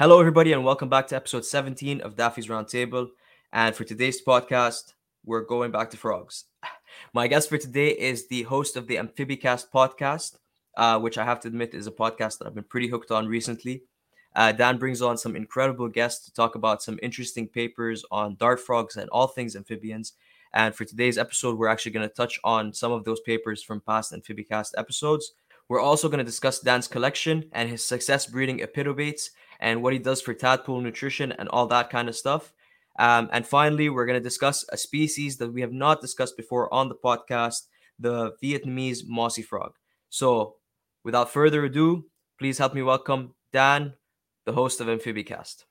Hello, everybody, and welcome back to episode 17 of Daffy's Roundtable. And for today's podcast, we're going back to frogs. My guest for today is the host of the Amphibicast podcast, uh, which I have to admit is a podcast that I've been pretty hooked on recently. Uh, Dan brings on some incredible guests to talk about some interesting papers on dart frogs and all things amphibians. And for today's episode, we're actually going to touch on some of those papers from past Amphibicast episodes. We're also going to discuss Dan's collection and his success breeding epidobates and what he does for tadpole nutrition and all that kind of stuff. Um, and finally, we're going to discuss a species that we have not discussed before on the podcast the Vietnamese mossy frog. So, without further ado, please help me welcome Dan, the host of Amphibicast.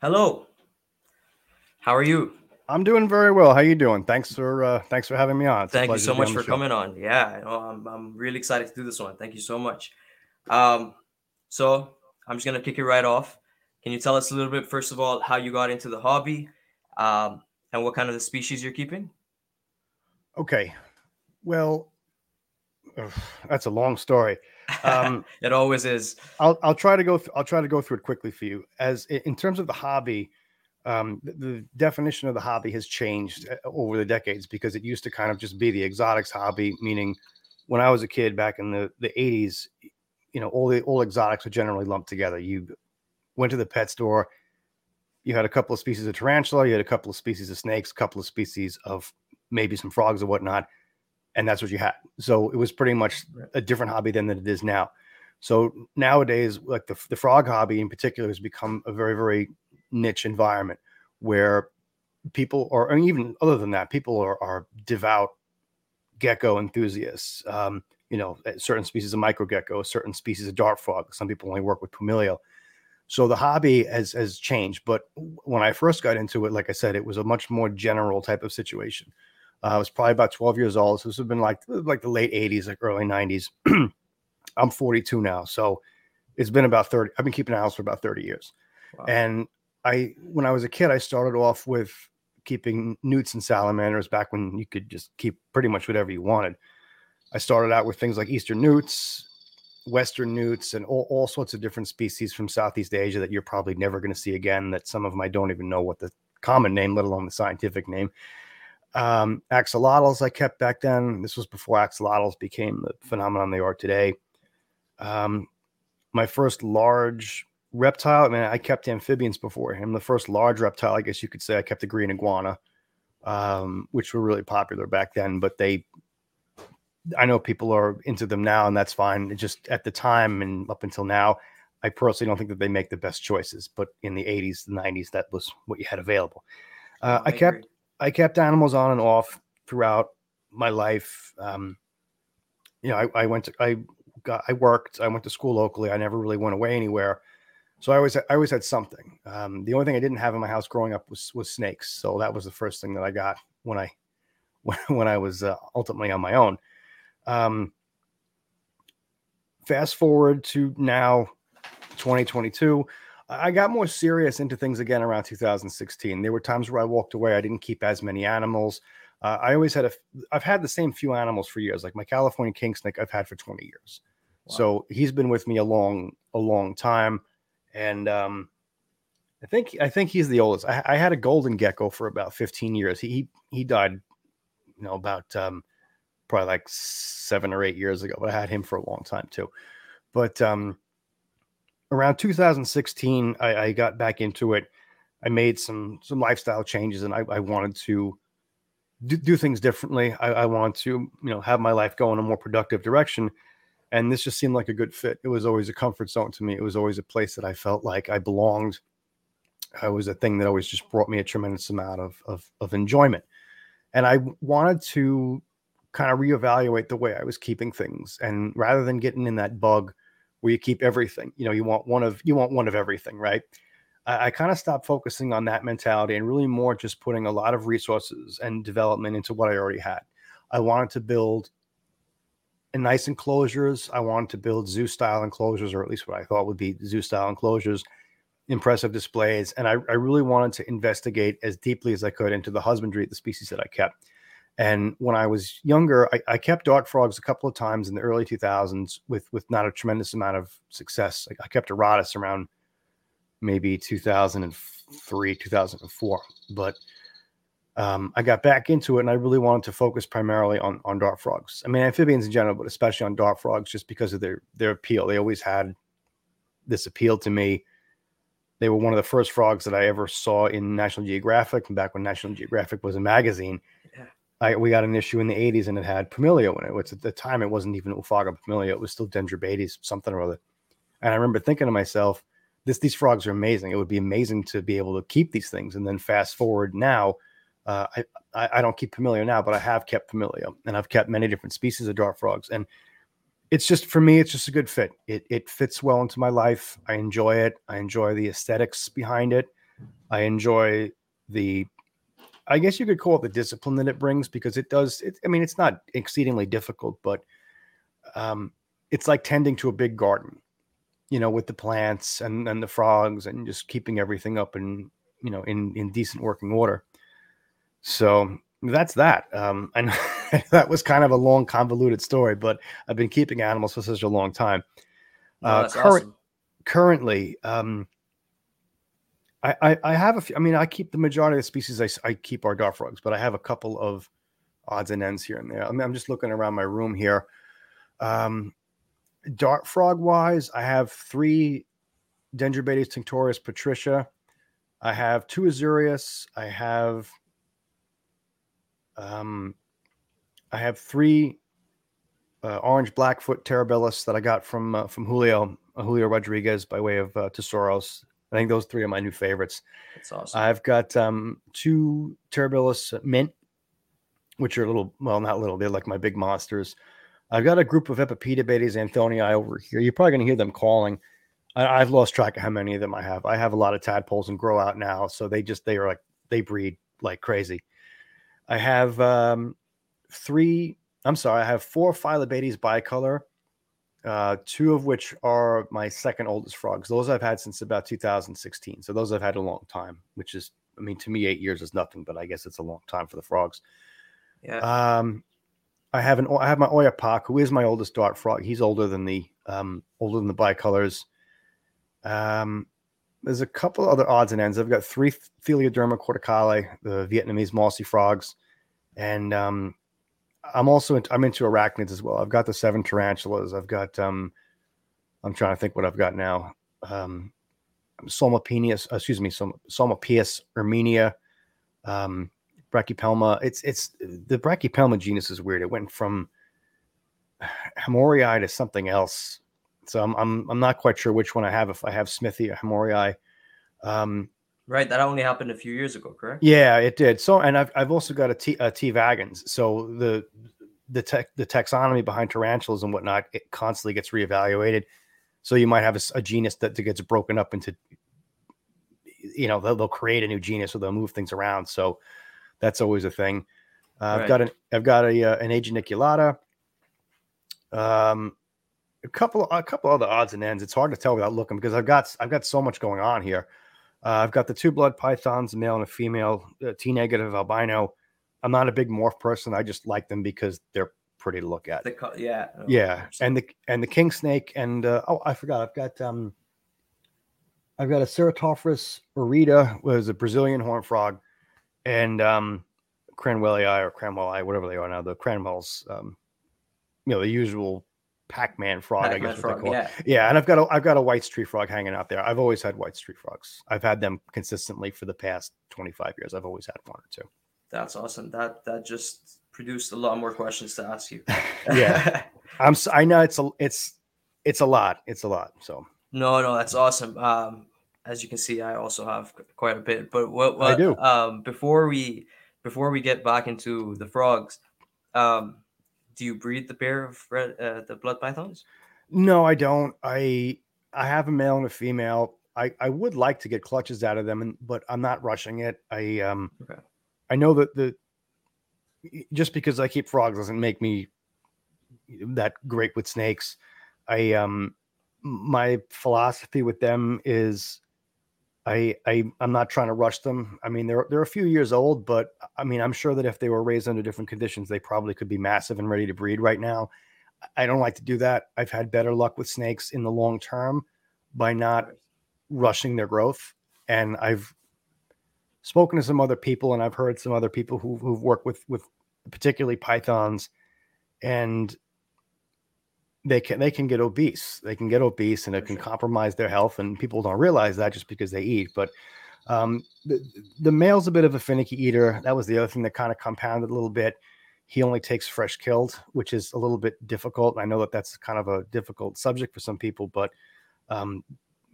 Hello. How are you? I'm doing very well. How are you doing? Thanks for uh, thanks for having me on. It's Thank you so much for coming on. Yeah, I'm I'm really excited to do this one. Thank you so much. Um, so I'm just gonna kick it right off. Can you tell us a little bit, first of all, how you got into the hobby, um, and what kind of the species you're keeping? Okay, well, ugh, that's a long story. Um, it always is. I'll I'll try to go. Th- I'll try to go through it quickly for you. As in terms of the hobby, um, the, the, definition of the hobby has changed uh, over the decades because it used to kind of just be the exotics hobby, meaning when I was a kid back in the, the 80s, you know, all the all exotics were generally lumped together. You went to the pet store, you had a couple of species of tarantula, you had a couple of species of snakes, a couple of species of maybe some frogs or whatnot, and that's what you had. So it was pretty much a different hobby than it is now. So nowadays, like the, the frog hobby in particular has become a very, very niche environment where people or even other than that, people are, are devout gecko enthusiasts. Um, you know, certain species of microgecko, certain species of dart frog. Some people only work with Pumilio. So the hobby has has changed. But when I first got into it, like I said, it was a much more general type of situation. Uh, I was probably about 12 years old. So this has been like like the late 80s, like early 90s. I'm 42 now, so it's been about 30. I've been keeping owls for about 30 years. Wow. And I, when I was a kid, I started off with keeping newts and salamanders back when you could just keep pretty much whatever you wanted. I started out with things like Eastern newts, Western newts, and all, all sorts of different species from Southeast Asia that you're probably never going to see again. That some of them I don't even know what the common name, let alone the scientific name. Um, axolotls I kept back then. This was before axolotls became the phenomenon they are today. Um, my first large reptile, I mean, I kept amphibians before him. The first large reptile, I guess you could say, I kept the green iguana, um, which were really popular back then, but they I know people are into them now, and that's fine. It just at the time and up until now, I personally don't think that they make the best choices. But in the 80s, the 90s, that was what you had available. Uh, I, I, kept I kept animals on and off throughout my life. Um, you know, I, I went to I got I worked. I went to school locally. I never really went away anywhere. So I always I always had something. Um, the only thing I didn't have in my house growing up was was snakes. So that was the first thing that I got when I when, when I was uh, ultimately on my own. Um, fast forward to now 2022 i got more serious into things again around 2016 there were times where i walked away i didn't keep as many animals. Uh, i always had a i've had the same few animals for years like my california king snake i've had for 20 years. Wow. so he's been with me a long a long time. And um i think i think he's the oldest. I, I had a golden gecko for about 15 years. He he died you know about um probably like seven or eight years ago, but I had him for a long time too. But um, around 2016, I, I, got back into it. I made some some lifestyle changes, and I, I wanted to do, do, things differently. I, I wanted to, you know, have my life go in a more productive direction. And this just seemed like a good fit. It was always a comfort zone to me. It was always a place that I felt like I belonged. It was a thing that always just brought me a tremendous amount of, of, of enjoyment. And I wanted to kind of reevaluate the way I was keeping things. And rather than getting in that bug where you keep everything, you know, you want one of you want one of everything, right? I, I kind of stopped focusing on that mentality and really more just putting a lot of resources and development into what I already had. I wanted to build nice enclosures. I wanted to build zoo style enclosures, or at least what I thought would be zoo style enclosures, impressive displays. And I, I really wanted to investigate as deeply as I could into the husbandry of the species that I kept And when I was younger, I, I, kept dart frogs a couple of times in the early 2000s with with not a tremendous amount of success. I, I kept auratus around maybe 2003, 2004, but um, I got back into it and I really wanted to focus primarily on on dart frogs. I mean amphibians in general, but especially on dart frogs, just because of their their appeal. They always had this appeal to me. They were one of the first frogs that I ever saw in National Geographic, back when National Geographic was a magazine. I, we got an issue in the 80s and it had Pumilio in it, which at the time it wasn't even Oophaga Pumilio, it was still Dendrobates, something or other. And I remember thinking to myself, this these frogs are amazing. It would be amazing to be able to keep these things. And then fast forward now, uh, I, I, I don't keep Pumilio now, but I have kept Pumilio, and I've kept many different species of dart frogs. And it's just for me, it's just a good fit. It it fits well into my life. I enjoy it. I enjoy the aesthetics behind it. I enjoy the I guess you could call it the discipline that it brings because it does. It, I mean, it's not exceedingly difficult, but um, it's like tending to a big garden, you know, with the plants and and the frogs and just keeping everything up and you know in in decent working order. So that's that. Um, and that was kind of a long, convoluted story, but I've been keeping animals for such a long time. uh, current, awesome. Currently, um, I, I, have a few. I mean, I keep the majority of the species. I, I keep our dart frogs, but I have a couple of odds and ends here and there. I mean, I'm just looking around my room here. Um, dart frog wise, I have three Dendrobates tinctorius patricia. I have two Azureus. I have um, I have three uh, orange Blackfoot terribilis that I got from uh, from Julio uh, Julio Rodriguez by way of uh, Tesoros. I think those three are my new favorites. That's awesome. I've got um, two terribilis mint, which are little, well, not little, they're like my big monsters. I've got a group of Epipedobates anthonii over here. You're probably going to hear them calling. I, have lost track of how many of them I have. I have a lot of tadpoles and grow out now, so they just they are like they breed like crazy. I have um, three. I'm sorry, I have four Phyllobates bicolor, uh, two of which are my second oldest frogs. Those I've had since about 2016. So those I've had a long time, which is, I mean, to me, eight years is nothing, but I guess it's a long time for the frogs. Yeah. Um, I have an I have my Oyapock, who is my oldest dart frog. He's older than the um older than the bicolors. Um, there's a couple other odds and ends. I've got three Theloderma corticale, the Vietnamese mossy frogs, and um, I'm also into, I'm into arachnids as well. I've got the seven tarantulas. I've got um, I'm trying to think what I've got now. Um, Psalmopoeus, excuse me, Psalmopoeus irminia, um, Brachypelma. It's it's the Brachypelma genus is weird. It went from Hamorii to something else so I'm, I'm I'm not quite sure which one I have. If I have smithi or Hamorii. Um, right, that only happened a few years ago, correct? Yeah, it did. So, and I've I've also got a T a T vagans. So the the tech the taxonomy behind tarantulas and whatnot it constantly gets reevaluated. So you might have a, a genus that, that gets broken up into, you know, they'll, they'll, create a new genus or they'll move things around. So that's always a thing. Uh, right. I've got an I've got a uh, an A. geniculata. Um, a couple a couple other odds and ends. It's hard to tell without looking because I've got I've got so much going on here. Uh, I've got the two blood pythons, a male and a female, uh, T negative albino. I'm not a big morph person. I just like them because they're pretty to look at. The, yeah, yeah, and the and the king snake and uh, oh, I forgot. I've got um, I've got a Ceratophrys aurita, was a Brazilian horn frog, and um, Cranwellii or Cranwellii, whatever they are now. The Cranwells, um, you know, the usual Pac-Man frog, Pac-Man I guess frog, Yeah. yeah, and I've got a I've got a White's tree frog hanging out there. I've always had White's tree frogs. I've had them consistently for the past 25 years. I've always had one or two. That's awesome. That that just produced a lot more questions to ask you. yeah. I'm I know it's a it's it's a lot. It's a lot. So No, no, that's awesome. Um as you can see, I also have quite a bit. But what, what I do um before we before we get back into the frogs, um do you breed the pair of red, uh, the blood pythons? No, I don't. I I have a male and a female. I I would like to get clutches out of them, and but I'm not rushing it. I um okay. I know that the just because I keep frogs doesn't make me that great with snakes. I um my philosophy with them is I, I I'm not trying to rush them. I mean, they're they're a few years old, but I mean, I'm sure that if they were raised under different conditions, they probably could be massive and ready to breed right now. I don't like to do that. I've had better luck with snakes in the long term by not rushing their growth. And I've spoken to some other people, and I've heard some other people who, who've worked with with particularly pythons, and they can they can get obese. They can get obese, and it can compromise their health. And people don't realize that just because they eat. But um, the the male's a bit of a finicky eater. That was the other thing that kind of compounded a little bit. He only takes fresh killed, which is a little bit difficult. I know that that's kind of a difficult subject for some people, but um,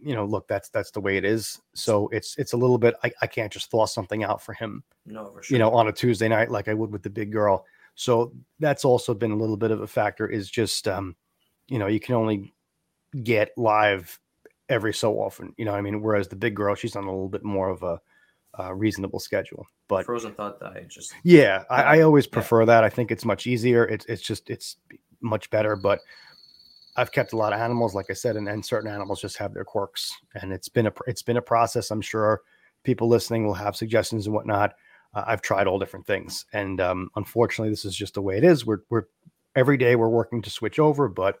you know, look, that's that's the way it is. So it's it's a little bit. I, I can't just thaw something out for him. No, for sure. You know, on a Tuesday night like I would with the big girl. So that's also been a little bit of a factor. Is just um, you know, you can only get live every so often. You know, I mean, whereas the big girl, she's on a little bit more of a, a reasonable schedule. But frozen thought that I just yeah, I, I always prefer yeah. that. I think it's much easier. It's it's just it's much better. But I've kept a lot of animals, like I said, and, and certain animals just have their quirks, and it's been a it's been a process. I'm sure people listening will have suggestions and whatnot. Uh, I've tried all different things, and um, unfortunately, this is just the way it is. We're we're every day we're working to switch over, but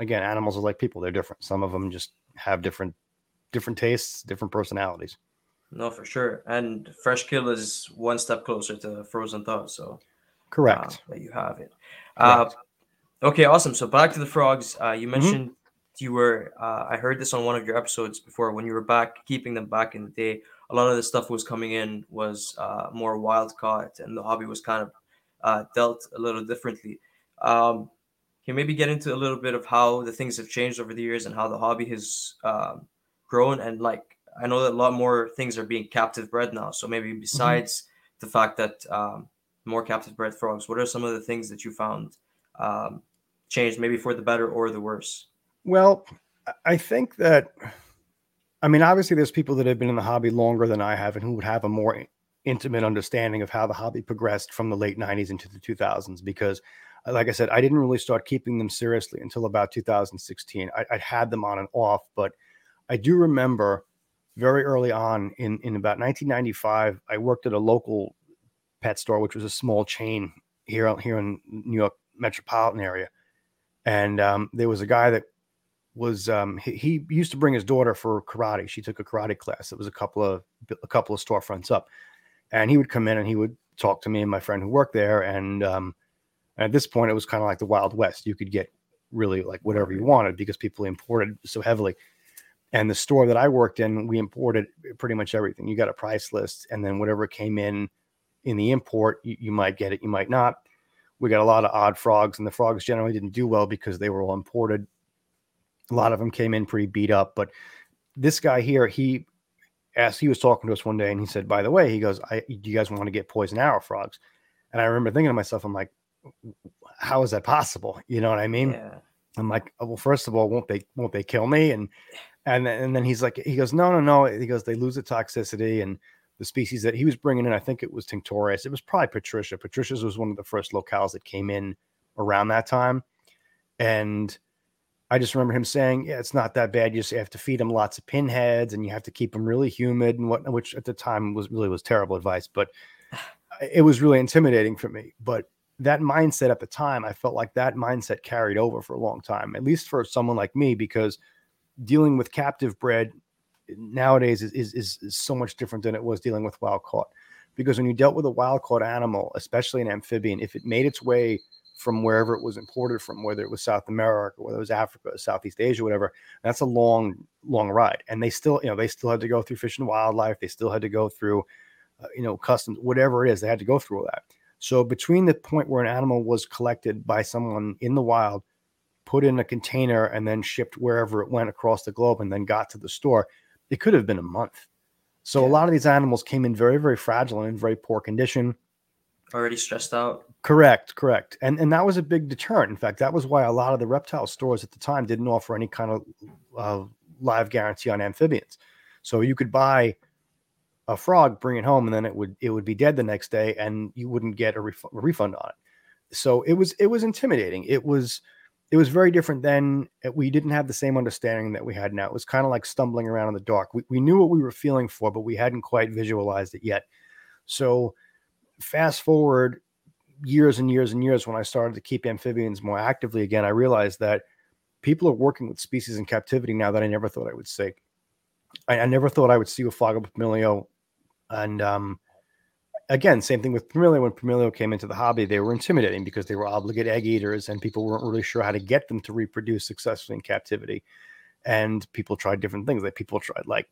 again, animals are like people; they're different. Some of them just have different different tastes, different personalities. No, for sure. And fresh kill is one step closer to frozen thaw. So correct. Uh, you have it. Uh, okay, awesome. So back to the frogs. Uh, you mm-hmm. mentioned mm-hmm. you were. Uh, I heard this on one of your episodes before when you were back keeping them back in the day. A lot of the stuff was coming in was uh, more wild caught, and the hobby was kind of uh, dealt a little differently. Um, can maybe get into a little bit of how the things have changed over the years and how the hobby has um, grown and like I know that a lot more things are being captive bred now. So maybe mm-hmm. besides mm-hmm. the fact that um, more captive bred frogs, what are some of the things that you found um, changed, maybe for the better or the worse? Well, I think that, I mean, obviously, there's people that have been in the hobby longer than I have and who would have a more intimate understanding of how the hobby progressed from the late 90s into the 2000s because like I said, I didn't really start keeping them seriously until about 2016. I, would had them on and off, but I do remember very early on in, in about 1995, I worked at a local pet store, which was a small chain here, here in New York metropolitan area. And um, there was a guy that was um, he, he, used to bring his daughter for karate. She took a karate class. It was a couple of a couple of storefronts up, and he would come in and he would talk to me and my friend who worked there. And um, and at this point, it was kind of like the Wild West. You could get really like whatever you wanted because people imported so heavily. And the store that I worked in, we imported pretty much everything. You got a price list, and then whatever came in in the import, you, you might get it, you might not. We got a lot of odd frogs, and the frogs generally didn't do well because they were all imported. A lot of them came in pretty beat up. But this guy here, he asked, he was talking to us one day, and he said, "By the way, he goes, I, do you guys want to get poison arrow frogs?" And I remember thinking to myself, I'm like, how is that possible? You know what I mean? Yeah. I'm like, oh, well, first of all, won't they won't they kill me? And and and then he's like, he goes, no, no, no. He goes, they lose the toxicity and the species that he was bringing in. I think it was Tinctorius. It was probably Patricia. Patricia's was one of the first locales that came in around that time, and I just remember him saying, yeah, it's not that bad. You just have to feed them lots of pinheads and you have to keep them really humid and what, which at the time was really was terrible advice, but it was really intimidating for me. But that mindset at the time, I felt like that mindset carried over for a long time, at least for someone like me, because dealing with captive bred nowadays is, is, is so much different than it was dealing with wild caught. Because when you dealt with a wild caught animal, especially an amphibian, if it made its way from wherever it was imported from, whether it was South America, whether it was Africa, Southeast Asia, whatever, that's a long, long ride. And they still, you know, they still had to go through fish and wildlife. They still had to go through, uh, you know, customs, whatever it is, they had to go through all that. So between the point where an animal was collected by someone in the wild, put in a container, and then shipped wherever it went across the globe, and then got to the store, it could have been a month. So yeah. a lot of these animals came in very, very fragile and in very poor condition. Already stressed out. Correct, correct. And and that was a big deterrent. In fact, that was why a lot of the reptile stores at the time didn't offer any kind of uh, live guarantee on amphibians. So you could buy a frog, bring it home, and then it would it would be dead the next day, and you wouldn't get a, ref- a refund on it. So it was it was intimidating. It was it was very different then. Uh, we didn't have the same understanding that we had now. It was kind of like stumbling around in the dark. We, we knew what we were feeling for, but we hadn't quite visualized it yet. So, fast forward years and years and years when I started to keep amphibians more actively again, I realized that people are working with species in captivity now that I never thought I would see. I, I never thought I would see with Flagella pumilio. And um, again, same thing with Pumilio. When Pumilio came into the hobby, they were intimidating because they were obligate egg eaters, and people weren't really sure how to get them to reproduce successfully in captivity. And people tried different things. Like people tried like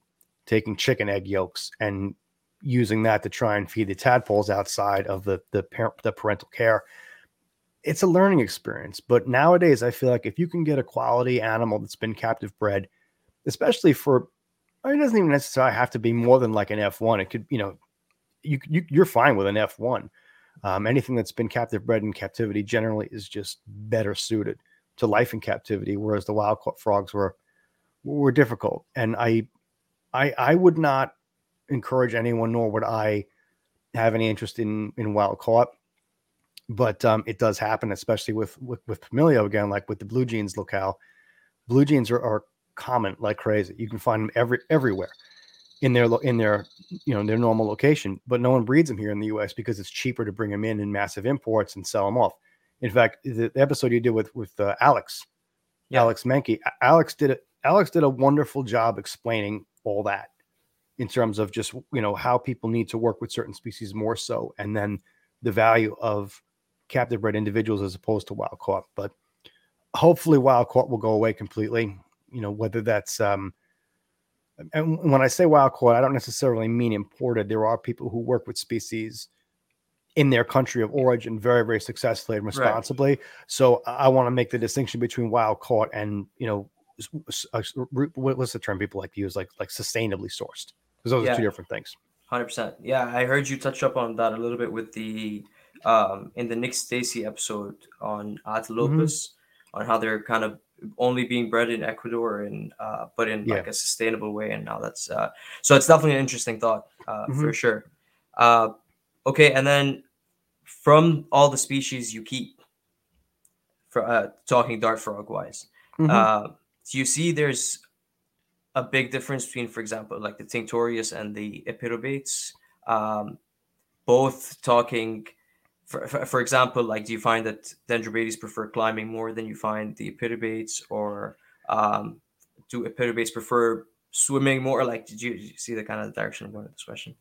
taking chicken egg yolks and using that to try and feed the tadpoles outside of the the, parent, the parental care. It's a learning experience, but nowadays I feel like if you can get a quality animal that's been captive bred, especially for, Mean, it doesn't even necessarily have to be more than like an F1. It could, you know, you, you you're fine with an F1. Um, anything that's been captive bred in captivity generally is just better suited to life in captivity, whereas the wild caught frogs were were difficult. And I I I would not encourage anyone, nor would I have any interest in in wild caught. But um, it does happen, especially with with, with Pumilio again, like with the blue jeans locale. Blue jeans are, are common like crazy. You can find them every everywhere in their in their you know their normal location, but no one breeds them here in the U.S. because it's cheaper to bring them in in massive imports and sell them off. In fact, the, episode you did with with uh, Alex, yeah. Alex Menke, Alex did it. Alex did a wonderful job explaining all that in terms of just you know how people need to work with certain species more so, and then the value of captive bred individuals as opposed to wild caught. But hopefully, wild caught will go away completely. You know whether that's um, and when I say wild caught, I don't necessarily mean imported. There are people who work with species in their country of origin very, very successfully and responsibly. Right. So I want to make the distinction between wild caught and you know what's the term people like to use, like like sustainably sourced, because those yeah. are two different things. Hundred percent. Yeah, I heard you touch up on that a little bit with the um in the Nick Stacy episode on Atelopus, mm-hmm. on how they're kind of only being bred in Ecuador and uh, but in yeah. like a sustainable way. And now that's uh, so it's definitely an interesting thought uh, mm-hmm. for sure. Uh, okay, and then from all the species you keep, for uh, talking dart frog wise, mm-hmm. uh, you see there's a big difference between, for example, like the Tinctorius and the Epirobates. Um, both talking for, for, for, example, like do you find that Dendrobates prefer climbing more than you find the Epirobates, or um, do Epirobates prefer swimming more? Like, did you, did you see the kind of direction of going with this question?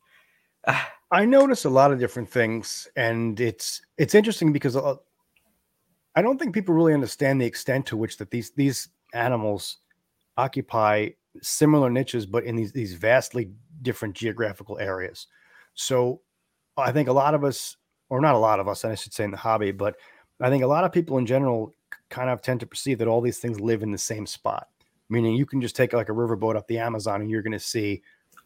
I notice a lot of different things, and it's it's interesting because uh, I don't think people really understand the extent to which that these these animals occupy similar niches, but in these these vastly different geographical areas. So I think a lot of us or not a lot of us, I should say, in the hobby, but I think a lot of people in general kind of tend to perceive that all these things live in the same spot. Meaning, you can just take like a riverboat up the Amazon, and you're going to see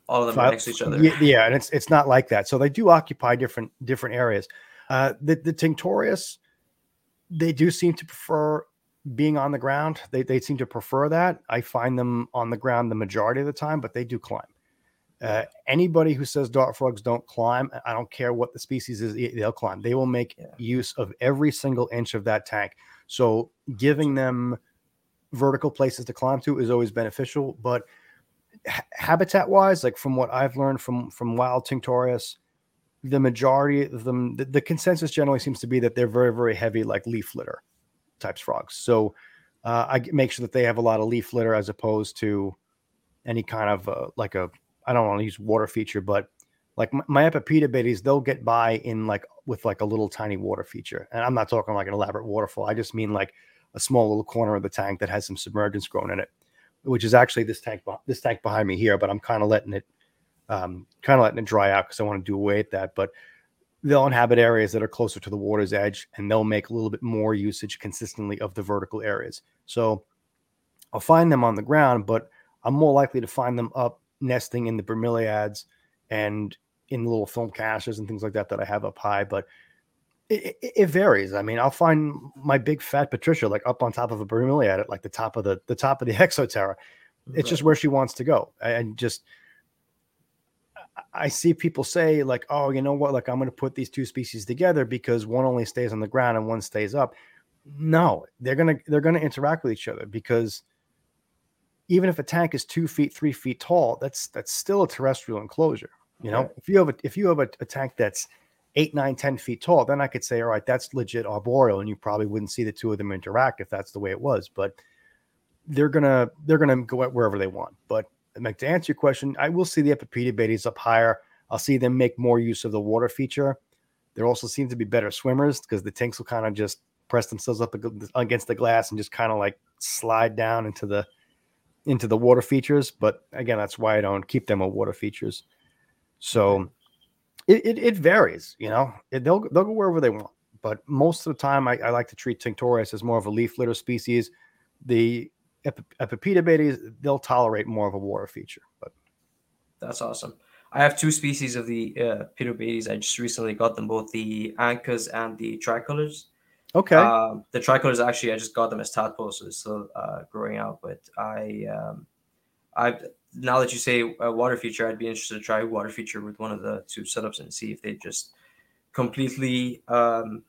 all of them five, next to each other. Yeah, and it's it's not like that. So they do occupy different different areas. Uh, the the Tinctorius, they do seem to prefer being on the ground. They they seem to prefer that. I find them on the ground the majority of the time, but they do climb. Uh, anybody who says dart frogs don't climb, I don't care what the species is, they'll climb. They will make yeah. use of every single inch of that tank. So giving them vertical places to climb to is always beneficial. But ha- habitat wise, like from what I've learned from from wild Tinctorius, the majority of them, the, the consensus generally seems to be that they're very very heavy, like leaf litter types frogs. So uh, I make sure that they have a lot of leaf litter as opposed to any kind of uh, like a I don't want to use water feature, but like my, my Epipedobates, they'll get by in like with like a little tiny water feature. And I'm not talking like an elaborate waterfall. I just mean like a small little corner of the tank that has some submergence growing in it, which is actually this tank this tank behind me here. But I'm kind of letting it um, kind of letting it dry out because I want to do away with that. But they'll inhabit areas that are closer to the water's edge, and they'll make a little bit more usage consistently of the vertical areas. So I'll find them on the ground, but I'm more likely to find them up nesting in the bromeliads and in little film caches and things like that that I have up high. But it, it, it, varies. I mean, I'll find my big fat Patricia like up on top of a bromeliad at like the top of the the top of the Exo Terra. It's right. just where she wants to go, and just I see people say like, "Oh, you know what? Like, I'm going to put these two species together because one only stays on the ground and one stays up." no, they're gonna they're gonna interact with each other because even if a tank is two feet, three feet tall, that's that's still a terrestrial enclosure. You know, if you have a if you have a, a tank that's eight, nine, ten feet tall, then I could say, all right, that's legit arboreal, and you probably wouldn't see the two of them interact if that's the way it was. But they're gonna they're gonna go wherever they want. But to answer your question, I will see the Epipedobates up higher. I'll see them make more use of the water feature. There also seem to be better swimmers because the tanks will kind of just press themselves up against the glass and just kind of like slide down into the into the water features. But again, that's why I don't keep them with water features. So it, it, it varies, you know, it, they'll, they'll go wherever they want. But most of the time, I, I like to treat Tinctorius as more of a leaf litter species. The Epipedobates, they'll tolerate more of a water feature. But that's awesome. I have two species of the uh. I just recently got them both the Ancas and the tricolors. Okay. Um, the tricolors actually, I just got them as tadpoles, so it's still uh, growing out. But I, um, I now that you say a water feature, I'd be interested to try water feature with one of the two setups and see if they just completely. Um,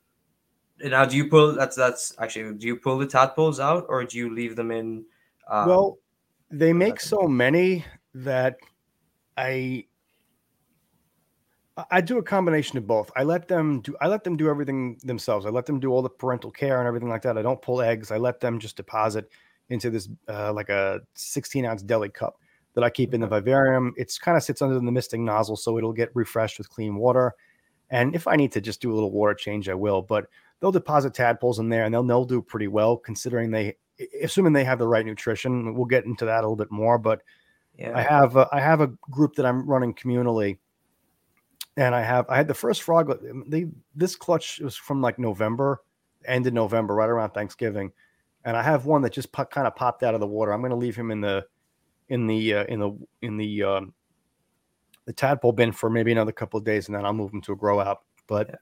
now, do you pull? That's that's actually. Do you pull the tadpoles out, or do you leave them in? Um, well, they make so many that I I do a combination of both. I let them do I let them do everything themselves. I let them do all the parental care and everything like that. I don't pull eggs. I let them just deposit into this uh, like a 16 ounce deli cup that I keep in the vivarium. It's kind of sits under the misting nozzle, so it'll get refreshed with clean water. And if I need to just do a little water change, I will. But they'll deposit tadpoles in there, and they'll they'll do pretty well considering they, assuming they have the right nutrition. We'll get into that a little bit more, but yeah. I have a, I have a group that I'm running communally and I have I had the first frog. They this clutch was from like November, end of November, right around Thanksgiving, and I have one that just po- kind of popped out of the water. I'm going to leave him in the in the uh, in the in the um, the tadpole bin for maybe another couple of days, and then I'll move him to a grow out. But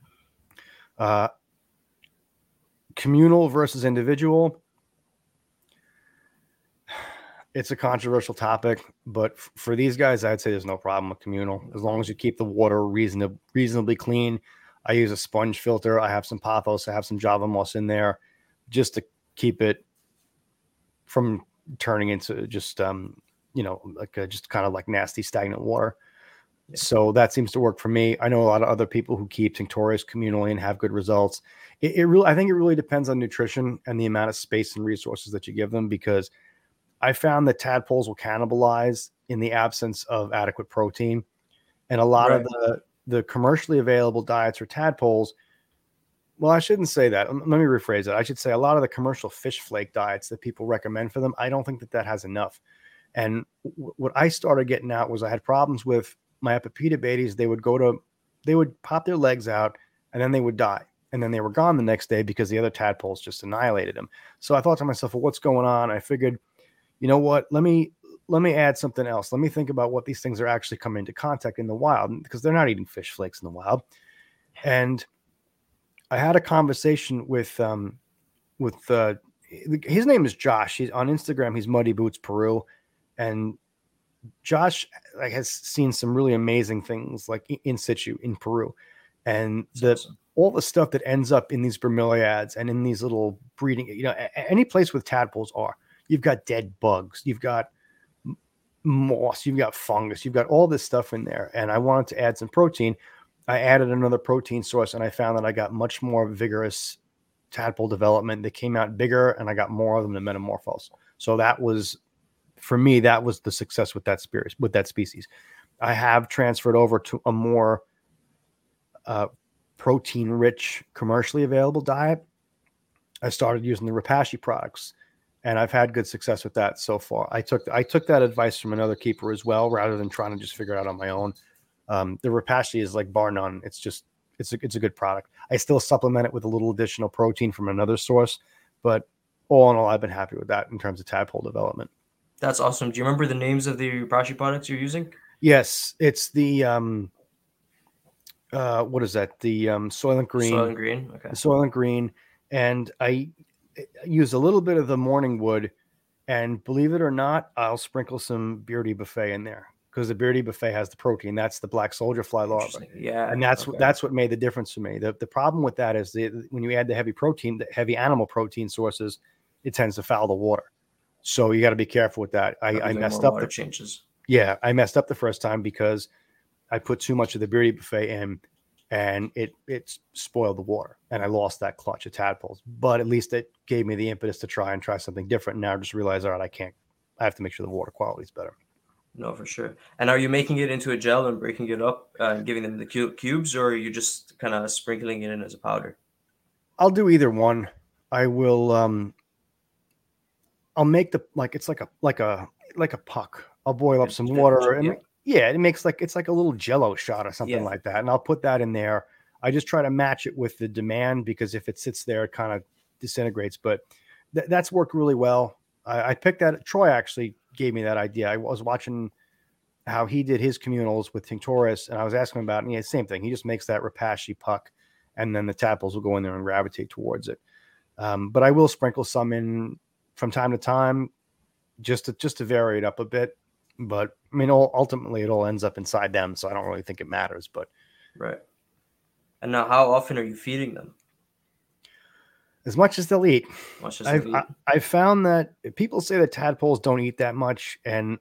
uh, communal versus individual it's a controversial topic, but f- for these guys, I'd say there's no problem with communal as long as you keep the water reasonably reasonably clean. I use a sponge filter. I have some pothos. I have some Java moss in there, just to keep it from turning into just um you know like a, just kind of like nasty stagnant water. So that seems to work for me. I know a lot of other people who keep Tinctorius communally and have good results. It, it really, I think, it really depends on nutrition and the amount of space and resources that you give them because I found that tadpoles will cannibalize in the absence of adequate protein. And a lot right. of the, the commercially available diets for tadpoles, well, I shouldn't say that. Um, let me rephrase it. I should say a lot of the commercial fish flake diets that people recommend for them, I don't think that that has enough. And w- what I started getting out was I had problems with my Epipedobates. They would go to, they would pop their legs out and then they would die. And then they were gone the next day because the other tadpoles just annihilated them. So I thought to myself, well, what's going on? I figured – you know what? Let me let me add something else. Let me think about what these things are actually coming into contact in the wild because they're not eating fish flakes in the wild. And I had a conversation with um with uh his name is Josh. He's on Instagram. He's Muddy Boots Peru, and Josh like has seen some really amazing things like in situ in Peru, and the awesome. all the stuff that ends up in these bromeliads and in these little breeding. You know, any place with tadpoles are You've got dead bugs. You've got moss. You've got fungus. You've got all this stuff in there. And I wanted to add some protein. I added another protein source and I found that I got much more vigorous tadpole development. They came out bigger and I got more of them than metamorphos. So that was for me, that was the success with that species with that species. I have transferred over to a more uh, protein rich, commercially available diet. I started using the Repashy products and I've had good success with that so far. I took I took that advice from another keeper as well, rather than trying to just figure it out on my own. Um, the Repashy is like bar none. It's just it's a it's a good product. I still supplement it with a little additional protein from another source, but all in all, I've been happy with that in terms of tadpole development. That's awesome. Do you remember the names of the Repashy products you're using? Yes, it's the um, uh, what is that? The um, Soylent Green. Soylent Green. Okay. Soylent Green, and I use a little bit of the morning wood, and believe it or not, I'll sprinkle some Beardy Buffet in there. because the Beardy Buffet has the protein. That's the black soldier fly larva. Yeah, and that's okay. that's what made the difference for me. The the problem with that is the, when you add the heavy protein, the heavy animal protein sources, it tends to foul the water. So you got to be careful with that. I, I messed up the changes. yeah, I messed up the first time because I put too much of the Beardy Buffet in, and it it spoiled the water, and I lost that clutch of tadpoles. But at least it gave me the impetus to try and try something different. Now I just realize, all right, I can't. I have to make sure the water quality is better. No, for sure. And are you making it into a gel and breaking it up uh, and giving them the cu- cubes, or are you just kind of sprinkling it in as a powder? I'll do either one. I will. um I'll make the like it's like a like a like a puck. I'll boil up some water and yeah. it makes like it's like a little jello shot or something Yeah. like that. And I'll put that in there. I just try to match it with the demand because if it sits there, it kind of disintegrates. But th- that's worked really well. I, I picked that. Troy actually gave me that idea. I was watching how he did his communals with Tinctorius, and I was asking him about, it, and yeah, same thing. He just makes that Repashy puck, and then the tadpoles will go in there and gravitate towards it. Um, but I will sprinkle some in from time to time, just to just to vary it up a bit. But I mean, ultimately, it all ends up inside them, so I don't really think it matters. But Right. And now, how often are you feeding them? as much as they'll eat, Much as I've they eat? I, I've found that people say that tadpoles don't eat that much, and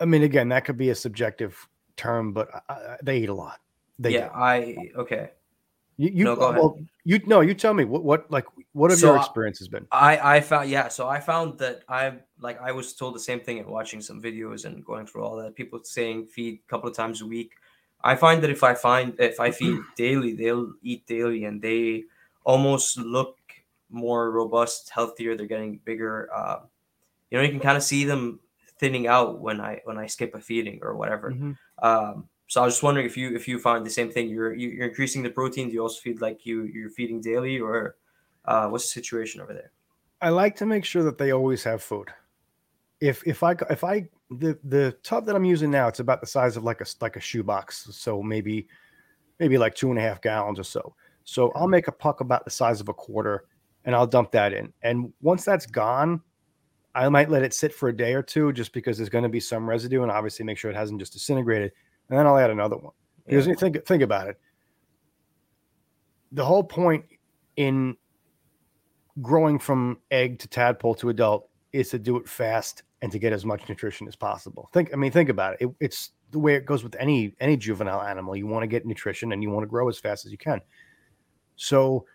I mean, again, that could be a subjective term, but I, I, they eat a lot. They yeah, do. I okay. You, you No, go ahead. you no, you tell me what what like what have So, your uh, experiences been? I I found yeah, so I found that I like I was told the same thing and watching some videos and going through all that. People saying feed a couple of times a week. I find that if I find if I feed daily, they'll eat daily and they almost look more robust, healthier. They're getting bigger. Uh, you know, you can kind of see them thinning out when I when I skip a feeding or whatever. Mhm. Um, so I was just wondering if you if you find the same thing. You're you, you're increasing the protein. Do you also feed like you you're feeding daily or uh, what's the situation over there? I like to make sure that they always have food. If if I if I the the tub that I'm using now, it's about the size of like a like a shoebox, so maybe maybe like two and a half gallons or so. So I'll make a puck about the size of a quarter, and I'll dump that in. And once that's gone, I might let it sit for a day or two, just because there's going to be some residue, and obviously make sure it hasn't just disintegrated. And then I'll add another one. Because Yeah. you think think about it. The whole point in growing from egg to tadpole to adult is to do it fast and to get as much nutrition as possible. Think, I mean, think about it. it it's the way it goes with any any juvenile animal. You want to get nutrition and you want to grow as fast as you can. So,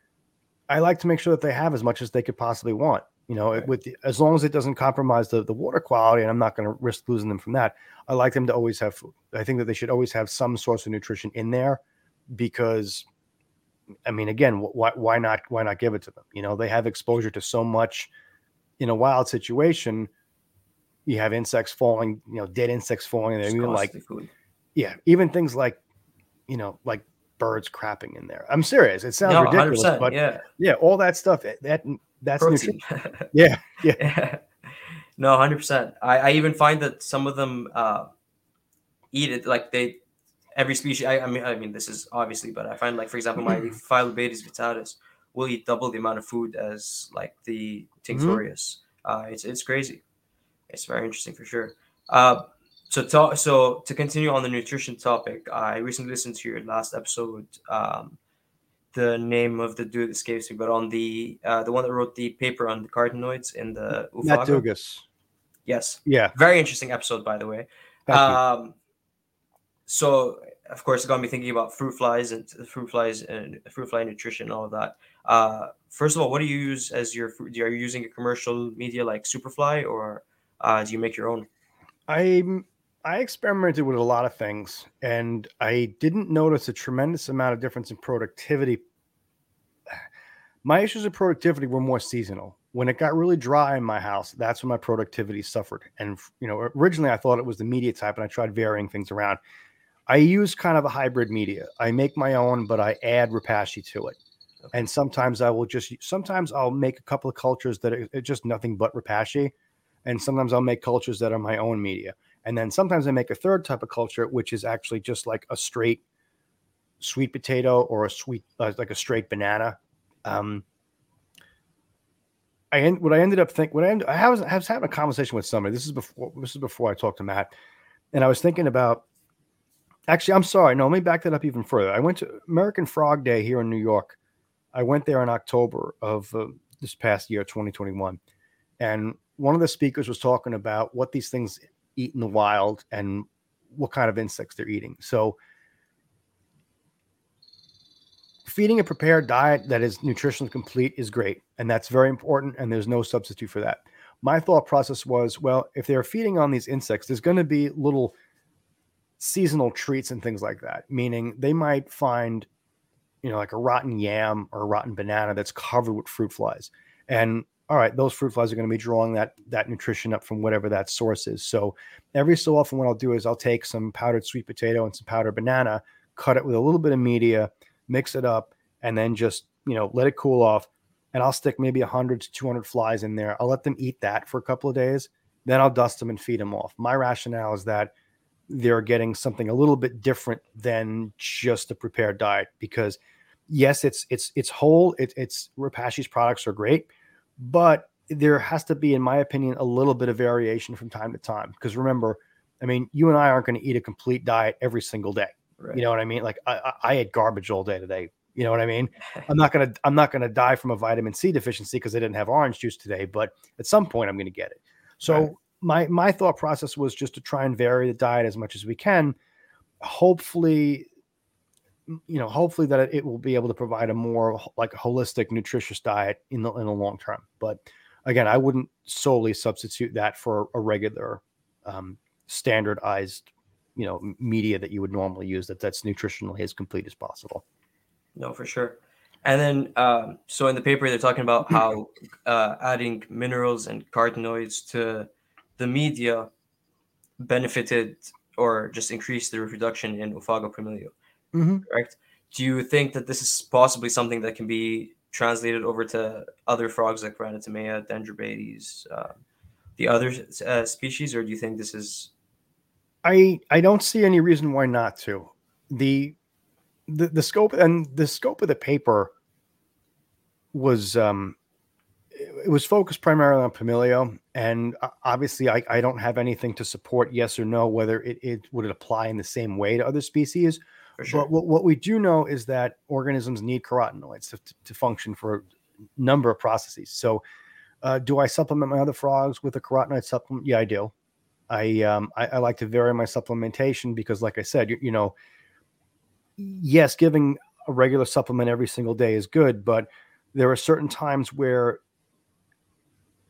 I like to make sure that they have as much as they could possibly want. You know, Right. with the, as long as it doesn't compromise the, the water quality, and I'm not going to risk losing them from that. I like them to always have food. I think that they should always have some source of nutrition in there, because, I mean, again, why why not why not give it to them? You know, they have exposure to so much in a wild situation. You have insects falling, you know, dead insects falling in there. Even like food. yeah, even things like, you know, like birds crapping in there. I'm serious. It sounds No, ridiculous, but yeah, yeah, all that stuff. eh, That that's protein. Yeah, yeah. No, hundred percent. I, I even find that some of them uh, eat it like they every species. I, I mean, I mean, this is obviously, but I find like for example, my Phyllobates vittatus will eat double the amount of food as like the Tinctorius. Uh, it's it's crazy. It's very interesting for sure. Uh, so to, so to continue on the nutrition topic, I recently listened to your last episode. Um, the name of the dude escapes me, but on the uh, the one that wrote the paper on the carotenoids in the Matt. Dugas. Yes, Yeah, very interesting episode, by the way. thank you. Um, so of course, it got me thinking about fruit flies and fruit flies and fruit fly nutrition and all of that. Uh, first of all, what do you use as your fruit? Are you using a commercial media like Superfly, or uh, do you make your own? I I experimented with a lot of things, and I didn't notice a tremendous amount of difference in productivity. My issues of productivity were more seasonal. When it got really dry in my house, that's when my productivity suffered. And you know, originally I thought it was the media type, and I tried varying things around. I use kind of a hybrid media. I make my own, but I add Repashy to it. And sometimes I will just sometimes I'll make a couple of cultures that are are just nothing but Repashy, and sometimes I'll make cultures that are my own media. And then sometimes I make a third type of culture, which is actually just like a straight sweet potato or a sweet, uh, like a straight banana. Um, I end, what I ended up thinking, what I, ended, I was, I was having a conversation with somebody. This is before, this is before I talked to Matt, and I was thinking about. Actually, I'm sorry. No, let me back that up even further. I went to American Frog Day here in New York. I went there in October of uh, this past year, 2021, and one of the speakers was talking about what these things eat in the wild and what kind of insects they're eating. So, feeding a prepared diet that is nutritionally complete is great, and that's very important. And there's no substitute for that. My thought process was, well, if they're feeding on these insects, there's going to be little seasonal treats and things like that. Meaning, they might find, you know, like a rotten yam or a rotten banana that's covered with fruit flies, and all right, those fruit flies are going to be drawing that that nutrition up from whatever that source is. So every so often, what I'll do is I'll take some powdered sweet potato and some powdered banana, cut it with a little bit of media, mix it up, and then just you know let it cool off. And I'll stick maybe 100 to 200 flies in there. I'll let them eat that for a couple of days. Then I'll dust them and feed them off. My rationale is that they're getting something a little bit different than just a prepared diet because yes, it's it's it's whole. It, it's Repashy's products are great but there has to be, in my opinion, a little bit of variation from time to time. Because remember, I mean, you and I aren't going to eat a complete diet every single day. Right. You know what I mean? Like I, I ate garbage all day today. You know what I mean? I'm not gonna I'm not gonna die from a vitamin C deficiency because I didn't have orange juice today, but at some point I'm gonna get it. So right. my my thought process was just to try and vary the diet as much as we can. Hopefully, you know, hopefully that it will be able to provide a more like holistic, nutritious diet in the in the long term. But again, I wouldn't solely substitute that for a regular, um, standardized, you know, media that you would normally use. That that's nutritionally as complete as possible. No, for sure. And then, um, so in the paper, they're talking about how uh, adding minerals and carotenoids to the media benefited or just increased the reproduction in Oophaga pumilio mm-hmm. correct? Do you think that this is possibly something that can be translated over to other frogs like Ranitomeya, Dendrobates, uh, the other uh, species, or do you think this is? I I don't see any reason why not to. The the, the scope and the scope of the paper was um it was focused primarily on pumilio, and obviously, I, I don't have anything to support yes or no whether it, it would it apply in the same way to other species. Sure. But what, what we do know is that organisms need carotenoids to, to function for a number of processes. So, uh, do I supplement my other frogs with a carotenoid supplement? Yeah, I do. I, um, I, I like to vary my supplementation because, like I said, you, you know, yes, giving a regular supplement every single day is good, but there are certain times where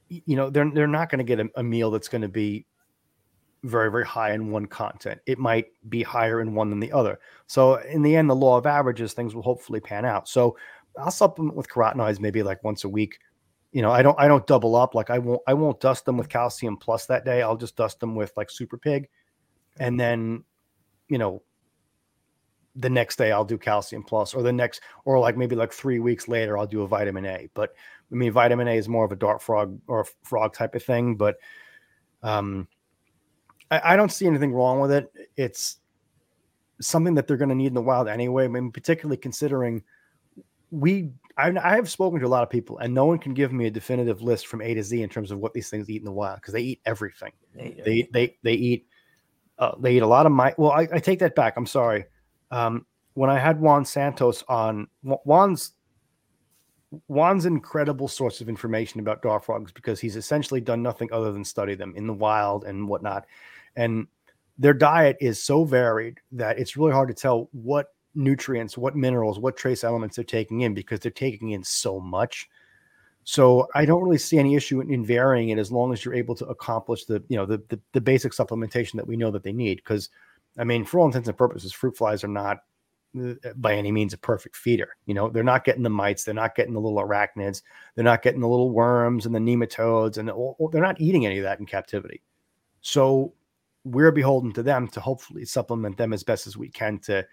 you know they're they're not going to get a, a, meal that's going to be very, very high in one content. It might be higher in one than the other. So in the end, the law of averages, things will hopefully pan out. So I'll supplement with carotenoids maybe like once a week. You know, I don't I don't double up. Like I won't I won't dust them with calcium plus that day. I'll just dust them with like Superpig. And then, you know, the next day I'll do calcium plus, or the next, or like maybe like three weeks later, I'll do a vitamin A. But I mean, vitamin A is more of a dart frog or frog type of thing. But um, I, I don't see anything wrong with it. It's something that they're going to need in the wild anyway. I mean, particularly considering we, I, I have spoken to a lot of people, and no one can give me a definitive list from A to Z in terms of what these things eat in the wild because they eat everything. They they they, they eat uh, they eat a lot of my. Well, I, I take that back. I'm sorry. Um, when I had Juan Santos on, Juan's Juan's incredible source of information about dart frogs because he's essentially done nothing other than study them in the wild and whatnot and their diet is so varied that it's really hard to tell what nutrients, what minerals, what trace elements they're taking in because they're taking in so much. So I don't really see any issue in, in varying it as long as you're able to accomplish the you know the the, the basic supplementation that we know that they need. Because I mean, for all intents and purposes, fruit flies are not uh, by any means a perfect feeder. You know, they're not getting the mites, they're not getting the little arachnids, they're not getting the little worms and the nematodes, and they're not eating any of that in captivity. So we're beholden to them to hopefully supplement them as best as we can to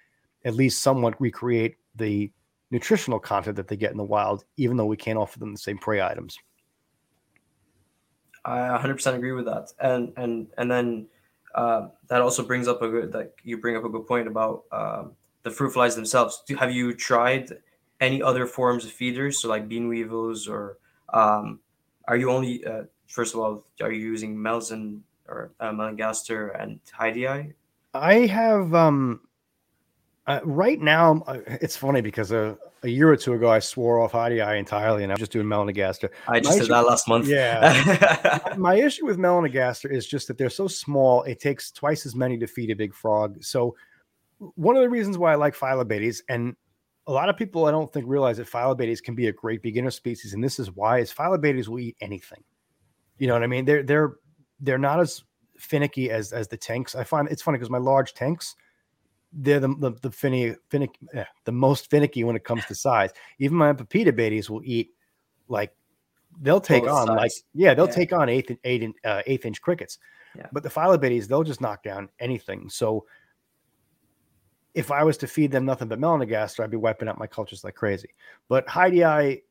at least somewhat recreate the nutritional content that they get in the wild, even though we can't offer them the same prey items. I 100% agree with that, and and and then uh, that also brings up a good like you bring up a good point about um, the fruit flies themselves. Do, have you tried any other forms of feeders, so like bean weevils or um, are you only uh, first of all are you using Melzen or uh, Melanogaster and hydei? I have um uh, right now. uh, It's funny because a, a year or two ago I swore off hydei entirely, and I'm just doing Melanogaster. I just My did issue- that last month. Yeah. My issue with Melanogaster is just that they're so small. It takes twice as many to feed a big frog. So one of the reasons why I like Phyllobates, and a lot of people I don't think realize that Phyllobates can be a great beginner species, and this is why is Phyllobates will eat anything. You know what I mean? They're they're they're not as finicky as as the tanks. I find it's funny because my large tanks, they're the the, the finicky, finicky yeah, the most finicky when it comes to size. Even my Pepita babies will eat like they'll take Both on like yeah they'll Yeah. take on eighth eight in- uh, eighth inch crickets. Yeah. But the Phyllobates they'll just knock down anything. So if I was to feed them nothing but melanogaster, I'd be wiping out my cultures like crazy. But Heidi Eye,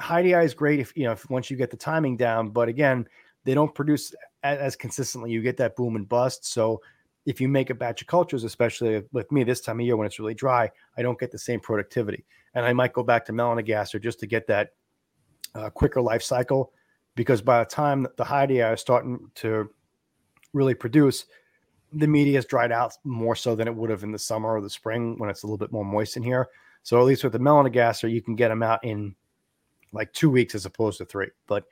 hydei is great if you know if once you get the timing down. But again, they don't produce as, consistently. You get that boom and bust. So if you make a batch of cultures, especially with me this time of year when it's really dry, I don't get the same productivity. And I might go back to melanogaster just to get that uh, quicker life cycle. Because by the time the hydei is starting to really produce, the media has dried out more so than it would have in the summer or the spring when it's a little bit more moist in here. So at least with the melanogaster, you can get them out in like two weeks as opposed to three. But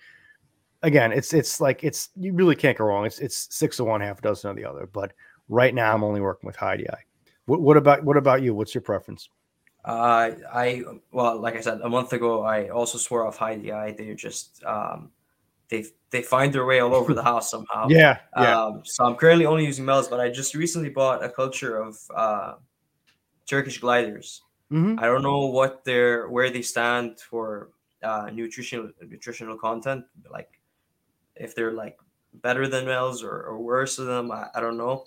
again, it's it's like it's you really can't go wrong. It's it's six of one, half a dozen of the other. But right now, I'm only working with hydei. What, what about what about you? What's your preference? Uh, I well, like I said, a month ago, I also swore off hydei. I They're just um, they they find their way all over the house somehow. Yeah, yeah. Um, so I'm currently only using Mel's, but I just recently bought a culture of uh, Turkish gliders. Mhm. I don't know what they're where they stand for uh, nutritional nutritional content, like if they're like better than males or, or worse than them. I, I don't know,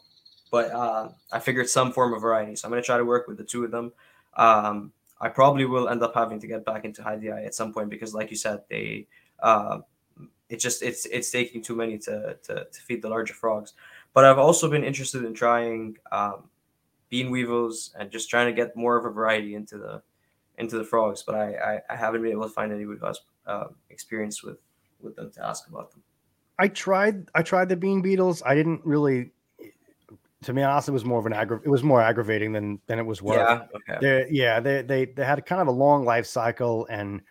but uh, I figured some form of variety. So I'm gonna try to work with the two of them. Um, I probably will end up having to get back into hydei at some point because, like you said, they uh, it just it's it's taking too many to, to to feed the larger frogs. But I've also been interested in trying um, bean weevils and just trying to get more of a variety into the into the frogs. But I I, I haven't been able to find anybody who has uh, experience with with them to ask about them. I tried I tried the bean beetles. I didn't really to be honest, it was more of an aggra- it was more aggravating than than it was worth. Yeah. Okay. They yeah, they they they had kind of a long life cycle and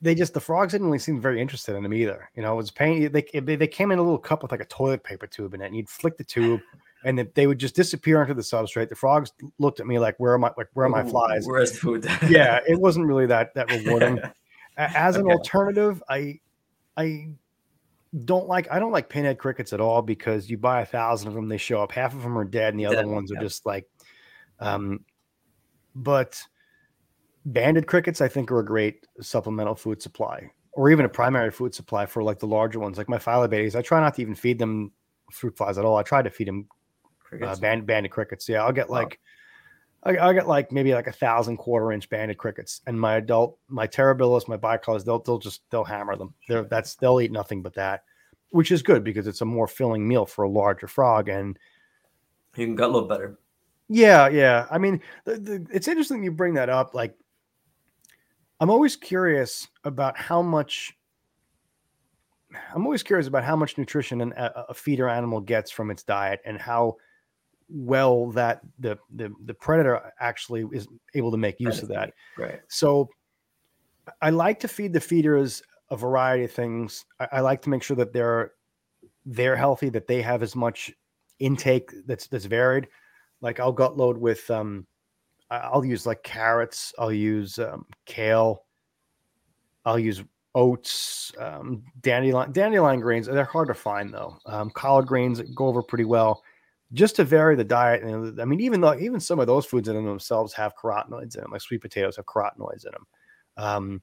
they just the frogs didn't really seem very interested in them either. You know, it was pain. They they they came in a little cup with like a toilet paper tube in it, and you'd flick the tube, and they would just disappear into the substrate. The frogs looked at me like, "Where are my like where are my flies?" Where's the food? yeah, it wasn't really that that rewarding. As an Okay. alternative, I I don't like I don't like pinhead crickets at all because you buy a thousand of them, they show up, half of them are dead, and the other Dead, ones are just like um but banded crickets I think are a great supplemental food supply or even a primary food supply for like the larger ones like my phyllobates. I try not to even feed them fruit flies at all. I try to feed them uh, band, banded crickets. Yeah, I'll get like I, I'll get like maybe like a thousand quarter inch banded crickets, and my adult, my terribilis, my bicolors, they'll they'll just they'll hammer them. They're that's they'll eat nothing but that, which is good because it's a more filling meal for a larger frog. And you can gut load better. yeah, yeah, I mean, the, the, it's interesting you bring that up. Like, I'm always curious about how much. I'm always curious about how much nutrition an, a, a feeder animal gets from its diet and how well that the, the the predator actually is able to make use of that. Right. So I like to feed the feeders a variety of things. I, I like to make sure that they're they're healthy, that they have as much intake that's that's varied. Like I'll gut load with um I'll use like carrots, I'll use um, kale, I'll use oats, um, dandelion dandelion grains. They're hard to find though. Um, collard greens go over pretty well, just to vary the diet. And I mean, even though even some of those foods in them themselves have carotenoids in them, like sweet potatoes have carotenoids in them. Um,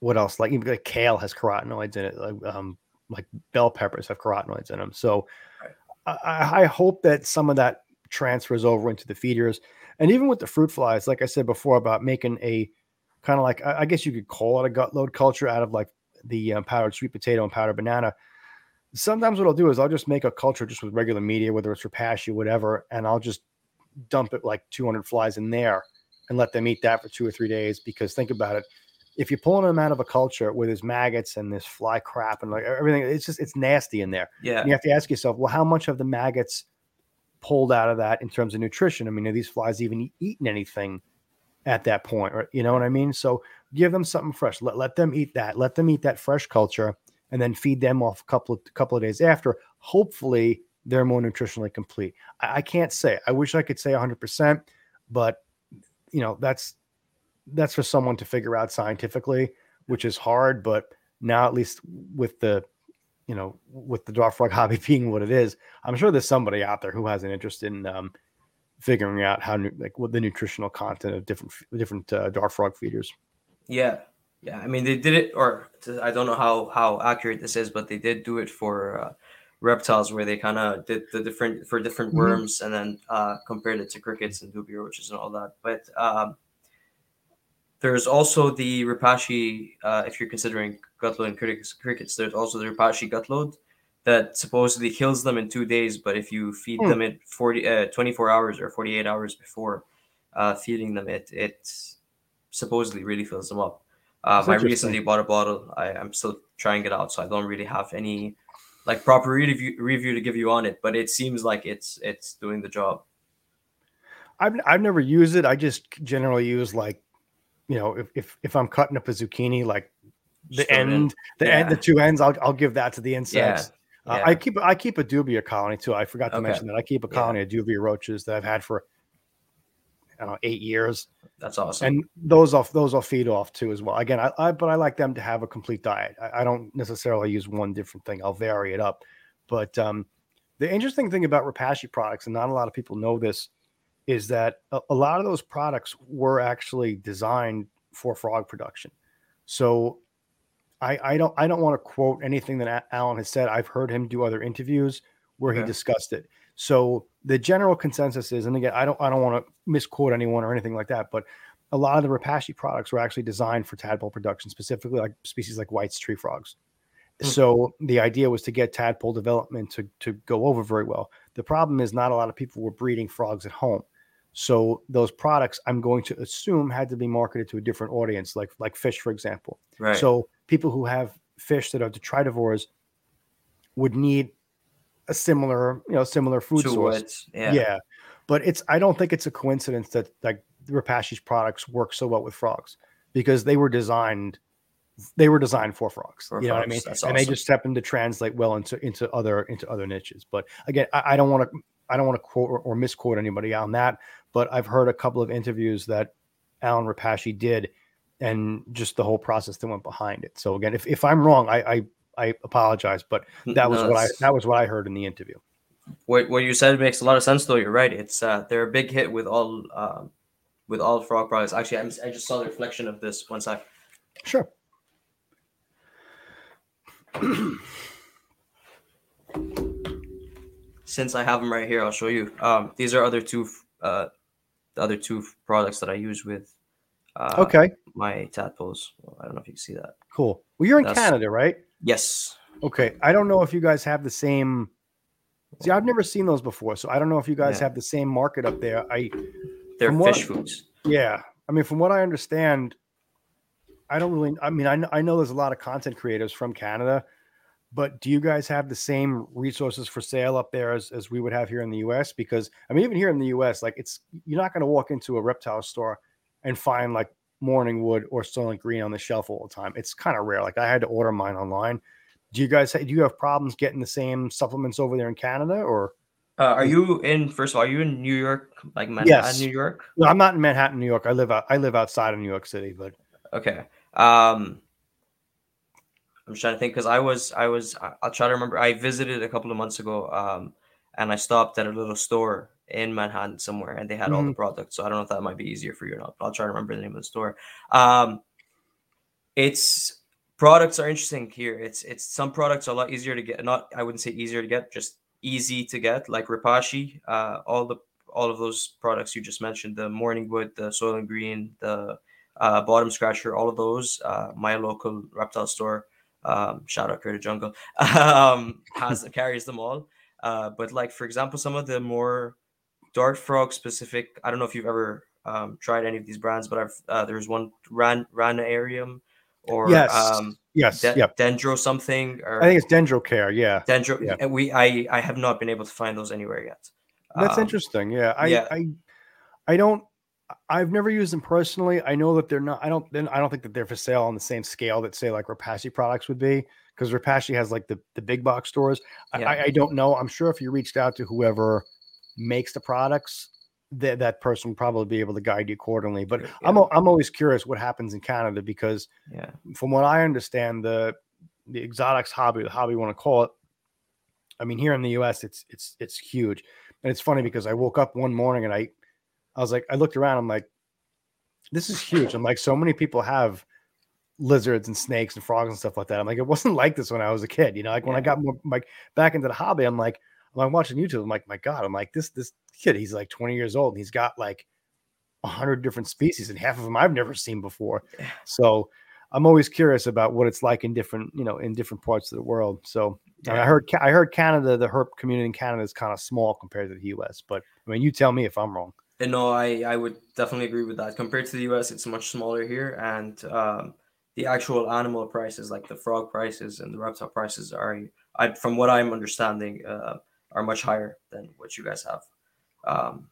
what else? Like even like kale has carotenoids in it. Like, um, like bell peppers have carotenoids in them. So. I, I- hope that some of that transfers over into the feeders. And even with the fruit flies, like I said before about making a kind of like I I guess you could call it a gut load culture out of like the um, powdered sweet potato and powdered banana. Sometimes what I'll do is I'll just make a culture just with regular media, whether it's for Repashy, whatever, and I'll just dump it like 200 flies in there and let them eat that for two or three days. Because think about it, if you're pulling them out of a culture where there's maggots and there's fly crap and like everything, it's just it's nasty in there. Yeah. And you have to ask yourself, well, how much of the maggots pulled out of that in terms of nutrition? I mean, are these flies even eating anything at that point? Or you know what I mean? So give them something fresh. Let, let them eat that. Let them eat that fresh culture and then feed them off a couple of couple of days after. Hopefully they're more nutritionally complete. I, I can't say. I wish I could say 100%, but you know, that's that's for someone to figure out scientifically, which is hard. But now, at least with the, you know, with the dwarf frog hobby being what it is, I'm sure there's somebody out there who has an interest in um, figuring out how, like, what the nutritional content of different different uh, dwarf frog feeders. Yeah, yeah. I mean, they did it, or I don't know how how accurate this is, but they did do it for. Uh, reptiles where they kind of did the different for different mm-hmm. worms and then uh, compared it to crickets and dubia roaches and all that. But um, there's also the Repashy, uh, if you're considering gutload and crickets, crickets, there's also the Repashy gutload that supposedly kills them in two days. But if you feed hmm. them it 40, uh, 24 hours or 48 hours before uh, feeding them, it it supposedly really fills them up. Um, I recently bought a bottle. I, I'm still trying it out, so I don't really have any like proper review review to give you on it. But it seems like it's it's doing the job. I've I've never used it. I just generally use like you know, if if, if I'm cutting up a zucchini, like the end, the yeah. end, the two ends, I'll I'll give that to the insects. Yeah. Uh, yeah. I keep I keep a dubia colony too. I forgot to okay. mention that I keep a colony of dubia roaches that I've had for I don't know eight years. That's awesome. And those off those I'll feed off too as well. Again, I, I but I like them to have a complete diet. I, I, don't necessarily use one different thing. I'll vary it up. But um, the interesting thing about Repashy products, and not a lot of people know this, is that a, a lot of those products were actually designed for frog production. So I, I don't I don't want to quote anything that Alan has said. I've heard him do other interviews where he discussed it. So the general consensus is, and again, I don't I don't want to misquote anyone or anything like that, but a lot of the Repashy products were actually designed for tadpole production, specifically like species like White's tree frogs. Mm. So the idea was to get tadpole development to to go over very well. The problem is not a lot of people were breeding frogs at home. So those products, I'm going to assume, had to be marketed to a different audience, like like fish, for example. Right. So people who have fish that are detritivores would need a similar, you know, similar food to source. yeah. yeah. But it's I don't think it's a coincidence that like Repashy's products work so well with frogs because they were designed they were designed for frogs. For you know frogs. what I mean? That's and awesome. they just happen to translate well into into other into other niches. But again, I, I don't want to I don't want to quote or, or, misquote anybody on that but I've heard a couple of interviews that Alan Repashy did and just the whole process that went behind it. So again, if, if I'm wrong, I, I, I apologize, but that was no, what I that was what I heard in the interview. What what you said makes a lot of sense though. You're right. It's uh they're a big hit with all uh, with all frog products. Actually, I'm, I just saw the reflection of this one sec. Sure. Since I have them right here, I'll show you. Um, these are other two uh, the other two products that I use with uh, okay my tadpoles. Well, I don't know if you can see that. Cool. Well, you're in That's, Canada, right? Yes. Okay. I don't know if you guys have the same. See, I've never seen those before, so I don't know if you guys yeah. have the same market up there. I they're fish what, foods. Yeah, I mean, from what I understand, I don't really. I mean, I I know there's a lot of content creators from Canada but do you guys have the same resources for sale up there as, as we would have here in the US? Because I mean, even here in the US, like it's you're not going to walk into a reptile store and find like morning wood or soylent green on the shelf all the time. It's kind of rare. Like I had to order mine online. Do you guys do you have problems getting the same supplements over there in Canada or? Uh, are you in first of all? Are you in New York, like Manhattan, yes. New York? No, I'm not in Manhattan, New York. I live out. I live outside of New York City, but okay. Um, I'm trying to think because I was I was I'll try to remember. I visited a couple of months ago, um, and I stopped at a little store in Manhattan somewhere, and they had mm-hmm. all the mm-hmm. products. So I don't know if that might be easier for you or not. But I'll try to remember the name of the store. Um, it's products are interesting here. It's it's some products are a lot easier to get. Not I wouldn't say easier to get, just easy to get. Like Repashy, uh, all the all of those products you just mentioned, the Morning Wood, the Soylent Green, the uh, Bottom Scratcher, all of those. Uh, my local reptile store um, shout out Critter Jungle, um, has carries them all. Uh, but like for example, some of the more dart frog specific, I don't know if you've ever um, tried any of these brands, but I've uh, there's one Ran Ranarium or Yes. um, Yes. De- yep. Dendro something or I think it's Dendrocare. Yeah. Dendro. yeah. We I I have not been able to find those anywhere yet. That's Um, interesting. Yeah. I, yeah. I I don't I've never used them personally. I know that they're not I don't then I don't think that they're for sale on the same scale that say like Repashy products would be because Repashy has like the, the big box stores. Yeah. I, I don't know. I'm sure if you reached out to whoever makes the products, that that person would probably be able to guide you accordingly. But I'm I'm always curious what happens in Canada because Yeah. from what I understand, the the exotics hobby, the hobby you want to call it. I mean, here in the U.S., it's it's it's huge, and it's funny because I woke up one morning and I, I was like, I looked around, I'm like, this is huge. I'm like, so many people have lizards and snakes and frogs and stuff like that. I'm like, it wasn't like this when I was a kid, you know. Like when I got more like back into the hobby, I'm like, I'm watching YouTube. I'm like, my God, I'm like this this kid. He's like 20 years old and he's got like hundred different species, and half of them I've never seen before. So I'm always curious about what it's like in different, you know, in different parts of the world. So and I heard I heard Canada, the herp community in Canada is kind of small compared to the US. But I mean, you tell me if I'm wrong. And no, I, I would definitely agree with that. Compared to the US, it's much smaller here, and um, the actual animal prices, like the frog prices and the reptile prices, are, I, from what I'm understanding, uh, are much higher than what you guys have. Um,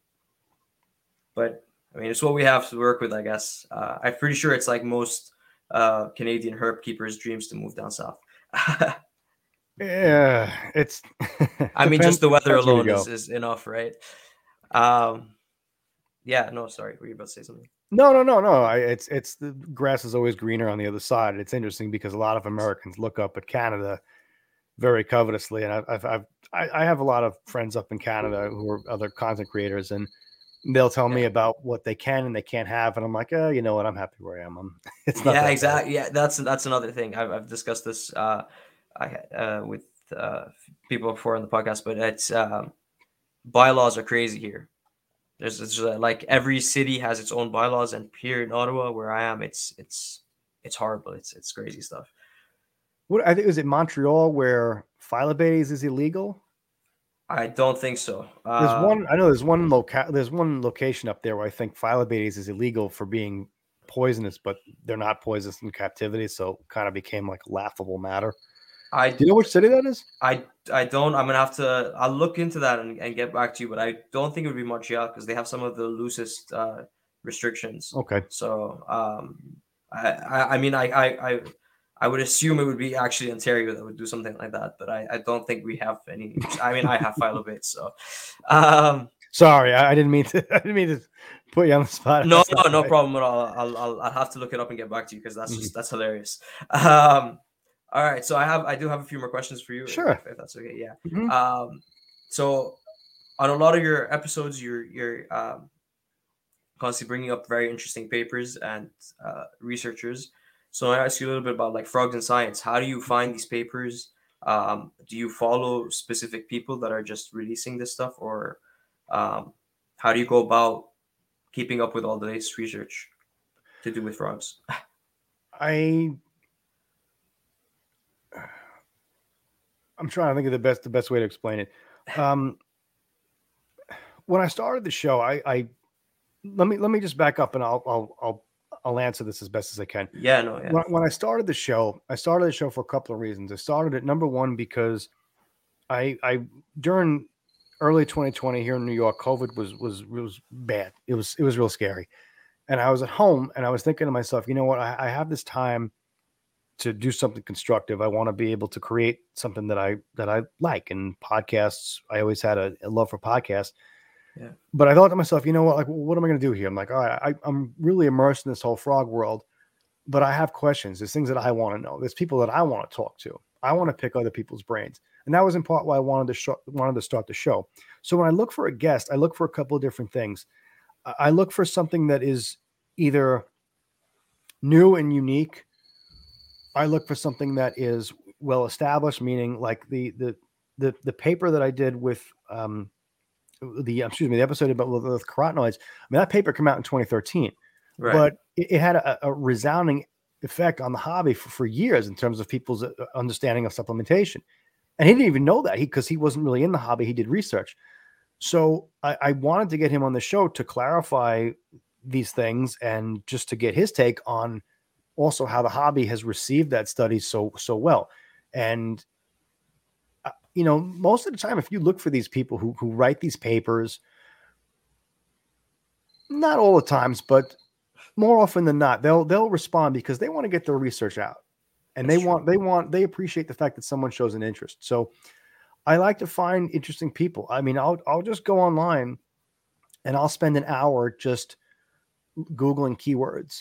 but I mean, it's what we have to work with, I guess. Uh, I'm pretty sure it's like most uh, Canadian herp keepers' dreams to move down south. Yeah, it's. I mean, just the weather depends where you alone is, is enough, right? Um, yeah, no, sorry, were you about to say something? No, no, no, no. I, it's it's the grass is always greener on the other side. It's interesting because a lot of Americans look up at Canada very covetously, and I've, I've, I've I, have a lot of friends up in Canada who are other content creators, and they'll tell me about what they can and they can't have, and I'm like, oh, you know what? I'm happy where I am. I'm, it's not. yeah bad." exactly yeah that's that's another thing i've, I've discussed this uh i uh with uh people before on the podcast but it's um bylaws are crazy here there's, it's uh, like every city has its own bylaws and here in ottawa where i am it's it's it's horrible it's it's crazy stuff What I think is it Montreal where phyllobates is illegal. i don't think so There's Uh, one. I know there's one loca- There's one location up there where I think phyllobates is illegal for being poisonous, but they're not poisonous in captivity, so kind of became like a laughable matter. i Do you know which city that is? I I don't. I'm gonna have to. I'll look into that and, and get back to you. But I don't think it would be Montreal because they have some of the loosest uh, restrictions. Okay. So um, I, I I mean I, I I I would assume it would be actually Ontario that would do something like that. But I, I don't think we have any. I mean I have phyllobates. So um, Sorry, I, I didn't mean to. I didn't mean to put you on the spot. no no no right. problem at all. I'll, I'll I'll have to look it up and get back to you because that's Mm-hmm. just that's hilarious. Um, all right. So I have I do have a few more questions for you. Sure. if, if that's okay. Yeah. Mhm. Um, so on a lot of your episodes, you're you're um, constantly bringing up very interesting papers and uh, researchers. So I ask you a little bit about like frogs and science. How do you find these papers? Um, do you follow specific people that are just releasing this stuff, or um, how do you go about keeping up with all the latest research to do with frogs? I. I'm trying to think of the best the best way to explain it. Um, when I started the show, I, I let me let me just back up and I'll I'll I'll I'll answer this as best as I can. Yeah, no, yeah, When, when I started the show, I started the show for a couple of reasons. I started it number one because I I during early 2020 here in New York, COVID was was was bad. It was it was real scary, and I was at home and I was thinking to myself, you know what? I, I have this time to do something constructive. I want to be able to create something that I that I like. And podcasts, I always had a, a love for podcasts. But I thought to myself, you know what? Like, what am I going to do here? I'm like, all right, I, I'm really immersed in this whole frog world, but I have questions. There's things that I want to know. There's people that I want to talk to. I want to pick other people's brains, and that was in part why I wanted to show, wanted to start the show. So when I look for a guest, I look for a couple of different things. I look for something that is either new and unique. I look for something that is well established, meaning like the the the the paper that I did with um the excuse me the episode about with, with carotenoids. I mean that paper came out in 2013, right. but it, it had a, a resounding effect on the hobby for, for years in terms of people's uh, understanding of supplementation. And he didn't even know that he because he wasn't really in the hobby. He did research. So I, I wanted to get him on the show to clarify these things and just to get his take on also how the hobby has received that study so so well. And uh, you know, most of the time, if you look for these people who who write these papers, not all the times, but more often than not, they'll they'll respond because they want to get their research out, and That's they true. want they want they appreciate the fact that someone shows an interest. So, I like to find interesting people. I mean, I'll I'll just go online, and I'll spend an hour just googling keywords,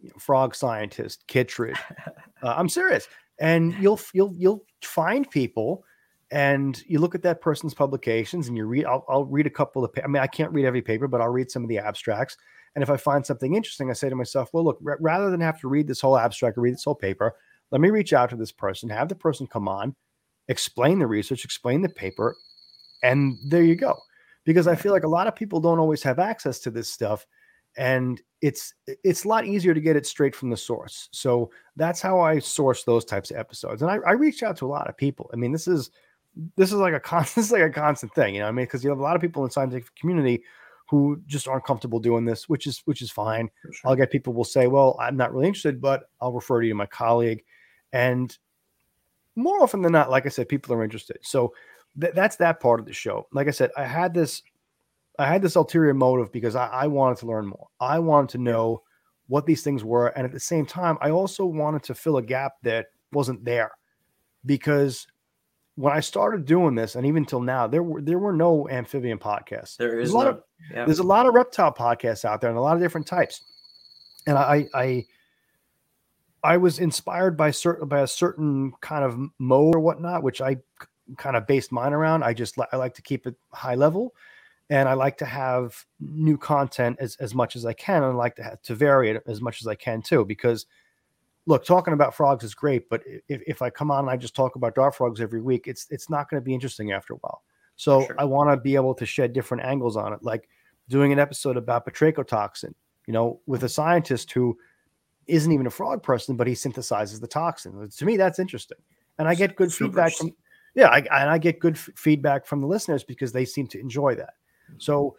you know, frog scientist, Kittredge. uh, I'm serious, and you'll you'll you'll find people. And you look at that person's publications, and you read. I'll, I'll read a couple of. I mean, I can't read every paper, but I'll read some of the abstracts. And if I find something interesting, I say to myself, well, look, ra- rather than have to read this whole abstract or read this whole paper, let me reach out to this person, have the person come on, explain the research, explain the paper, and there you go. Because I feel like a lot of people don't always have access to this stuff. And it's it's a lot easier to get it straight from the source. So that's how I source those types of episodes. And I, I reach out to a lot of people. I mean, this is this is like a constant, this is like a constant thing, you know. I mean, because you have a lot of people in the scientific community who just aren't comfortable doing this, which is which is fine. Sure. I'll get people will say, "Well, I'm not really interested, but I'll refer to you to my colleague." And more often than not, like I said, people are interested. So th- that's that part of the show. Like I said, I had this, I had this ulterior motive because I, I wanted to learn more. I wanted to know what these things were, and at the same time, I also wanted to fill a gap that wasn't there because when I started doing this, and even till now, there were there were no amphibian podcasts. There There's a lot no, of yeah. there's a lot of reptile podcasts out there and a lot of different types and i i i was inspired by certain by a certain kind of mode or whatnot which i kind of based mine around i just i like to keep it high level and i like to have new content as, as much as i can and i like to have to vary it as much as i can too because look talking about frogs is great but if, if i come on and i just talk about dart frogs every week it's it's not going to be interesting after a while so Sure. i want to be able to shed different angles on it like doing an episode about batrachotoxin, you know, with a scientist who isn't even a frog person, but he synthesizes the toxin. To me, that's interesting. And I get good Super feedback from, yeah, I, and I get good f- feedback from the listeners because they seem to enjoy that. So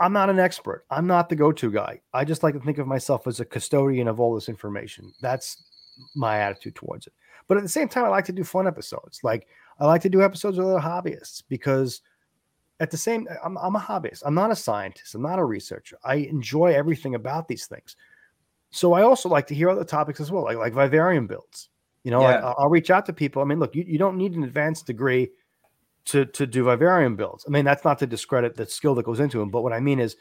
I'm not an expert. I'm not the go-to guy. I just like to think of myself as a custodian of all this information. That's my attitude towards it. But at the same time, I like to do fun episodes. Like I like to do episodes with other hobbyists because at the same I'm, I'm a hobbyist i'm not a scientist i'm not a researcher i enjoy everything about these things so i also like to hear other topics as well like like vivarium builds you know like Yeah. I'll, I'll reach out to people i mean look you, you don't need an advanced degree to to do vivarium builds i mean that's not to discredit the skill that goes into them but what i mean is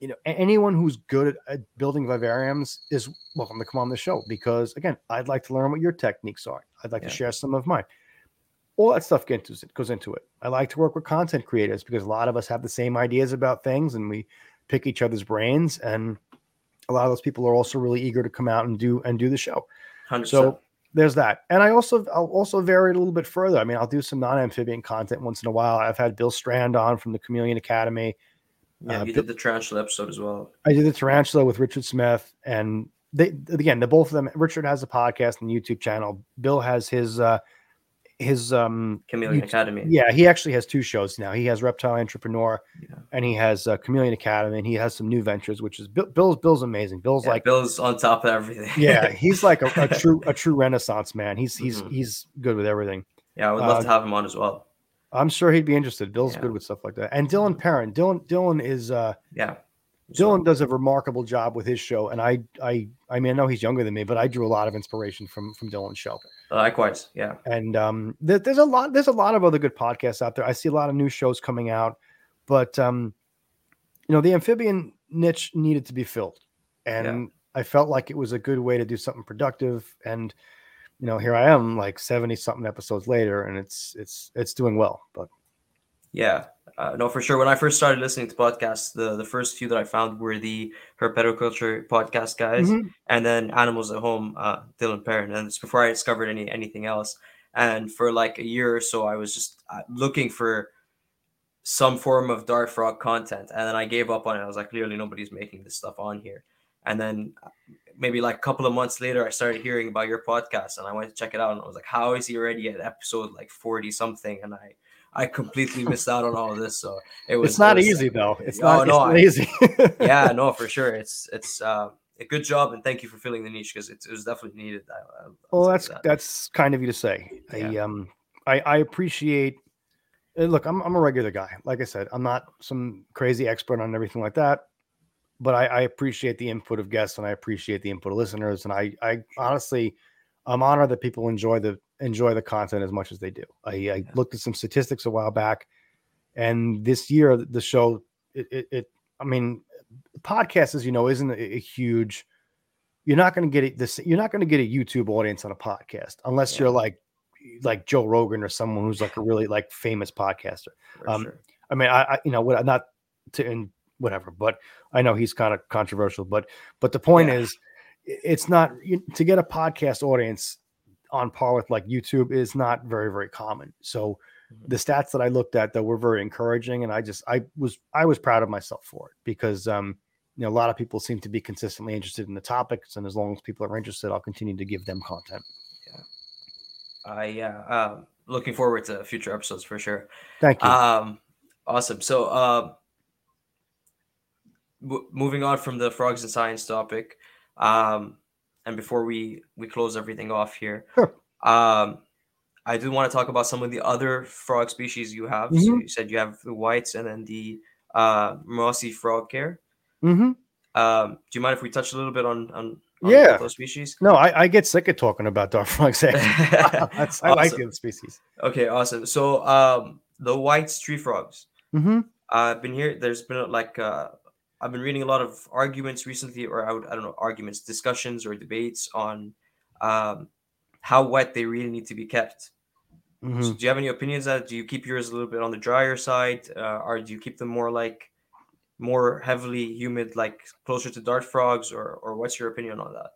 you know anyone who's good at, building vivariums is welcome to come on the show because again i'd like to learn what your techniques are i'd like Yeah. to share some of mine all that stuff gets into, goes into it. I like to work with content creators because a lot of us have the same ideas about things and we pick each other's brains. And a lot of those people are also really eager to come out and do and do the show. 100%. So there's that. And I also I'll also vary it a little bit further. I mean, I'll do some non-amphibian content once in a while. I've had Bill Strand on from the Chameleon Academy. yeah, uh, you Bill- did the tarantula episode as well. I did the tarantula with Richard Smith, and they again, the both of them. Richard has a podcast and YouTube channel. Bill has his uh his um Chameleon Academy. yeah, he actually has two shows now. He has Reptile Entrepreneur, Yeah. and he has uh, Chameleon Academy, and he has some new ventures, which is Bill, Bill's. Bill's amazing. Bill's Yeah, like, Bill's on top of everything. yeah, he's like a, a true a true Renaissance man. He's he's Mhm. he's good with everything. yeah, I would love Uh, to have him on as well. I'm sure he'd be interested. Bill's Yeah. good with stuff like that. And Dylan Perrin, Dylan Dylan is uh Yeah. Dylan does a remarkable job with his show, and I I I mean I know he's younger than me, but I drew a lot of inspiration from from Dylan's show. likewise. Yeah. and um, there, there's a lot there's a lot of other good podcasts out there i see a lot of new shows coming out but um, you know the amphibian niche needed to be filled and i felt like it was a good way to do something productive and you know here i am like 70 something episodes later and it's it's it's doing well but Yeah, uh, no, for sure. When I first started listening to podcasts, the the first few that I found were the herpetoculture podcast guys, Mhm. and then Animals at Home, uh, Dylan Perrin, and it's before I discovered any anything else. And for like a year or so, I was just uh, looking for some form of dart frog content, and then I gave up on it. I was like, clearly nobody's making this stuff on here. And then uh, maybe like a couple of months later, I started hearing about your podcast, and I went to check it out, and I was like, how is he already at episode like forty something? And I I completely missed out on all of this. So it was it's not it was- easy though it's Oh, not, no, it's not easy yeah, no, for sure. It's it's uh a good job and thank you for filling the niche because it, it, was definitely needed. I, I, well, that's that. that's kind of you to say. Yeah. I um I, I appreciate. Uh, look, I'm I'm a regular guy. Like I said, I'm not some crazy expert on everything like that, but I, I appreciate the input of guests and I appreciate the input of listeners. And I I honestly, I'm honored that people enjoy the enjoy the content as much as they do. I, I yeah. looked at some statistics a while back, and this year the show it, it, it I mean, podcast, as you know, isn't a, a huge. You're not going to get it. This you're not going to get a YouTube audience on a podcast unless yeah. you're like like Joe Rogan or someone who's like a really like famous podcaster. Um, sure. I mean, I, I, you know what not to in whatever, but I know he's kind of controversial. But but the point yeah. is, it's not you, to get a podcast audience on par with like YouTube is not very very common. So the stats that I looked at though were very encouraging, and I just I was I was proud of myself for it because um, you know a lot of people seem to be consistently interested in the topics, and as long as people are interested, I'll continue to give them content. Yeah, I yeah, um, looking forward to future episodes for sure. Thank you. Um, awesome. So um, w- moving on from the frogs and science topic, um, and before we we close everything off here, sure. um I do want to talk about some of the other frog species you have. Mm-hmm. So you said you have the whites and then the uh, mossy frog care. Mm-hmm. Um, do you mind if we touch a little bit on on, on yeah those species? No, I, I, get sick of talking about dog frogs. I awesome. like the species. Okay, awesome. So um, the white tree frogs. Mm-hmm. I've been here. There's been like uh, I've been reading a lot of arguments recently, or I, would, I don't know, arguments, discussions, or debates on um, how wet they really need to be kept. Mm-hmm. So do you have any opinions that do you keep yours a little bit on the drier side, uh, or do you keep them more like more heavily humid, like closer to dart frogs, or or what's your opinion on that?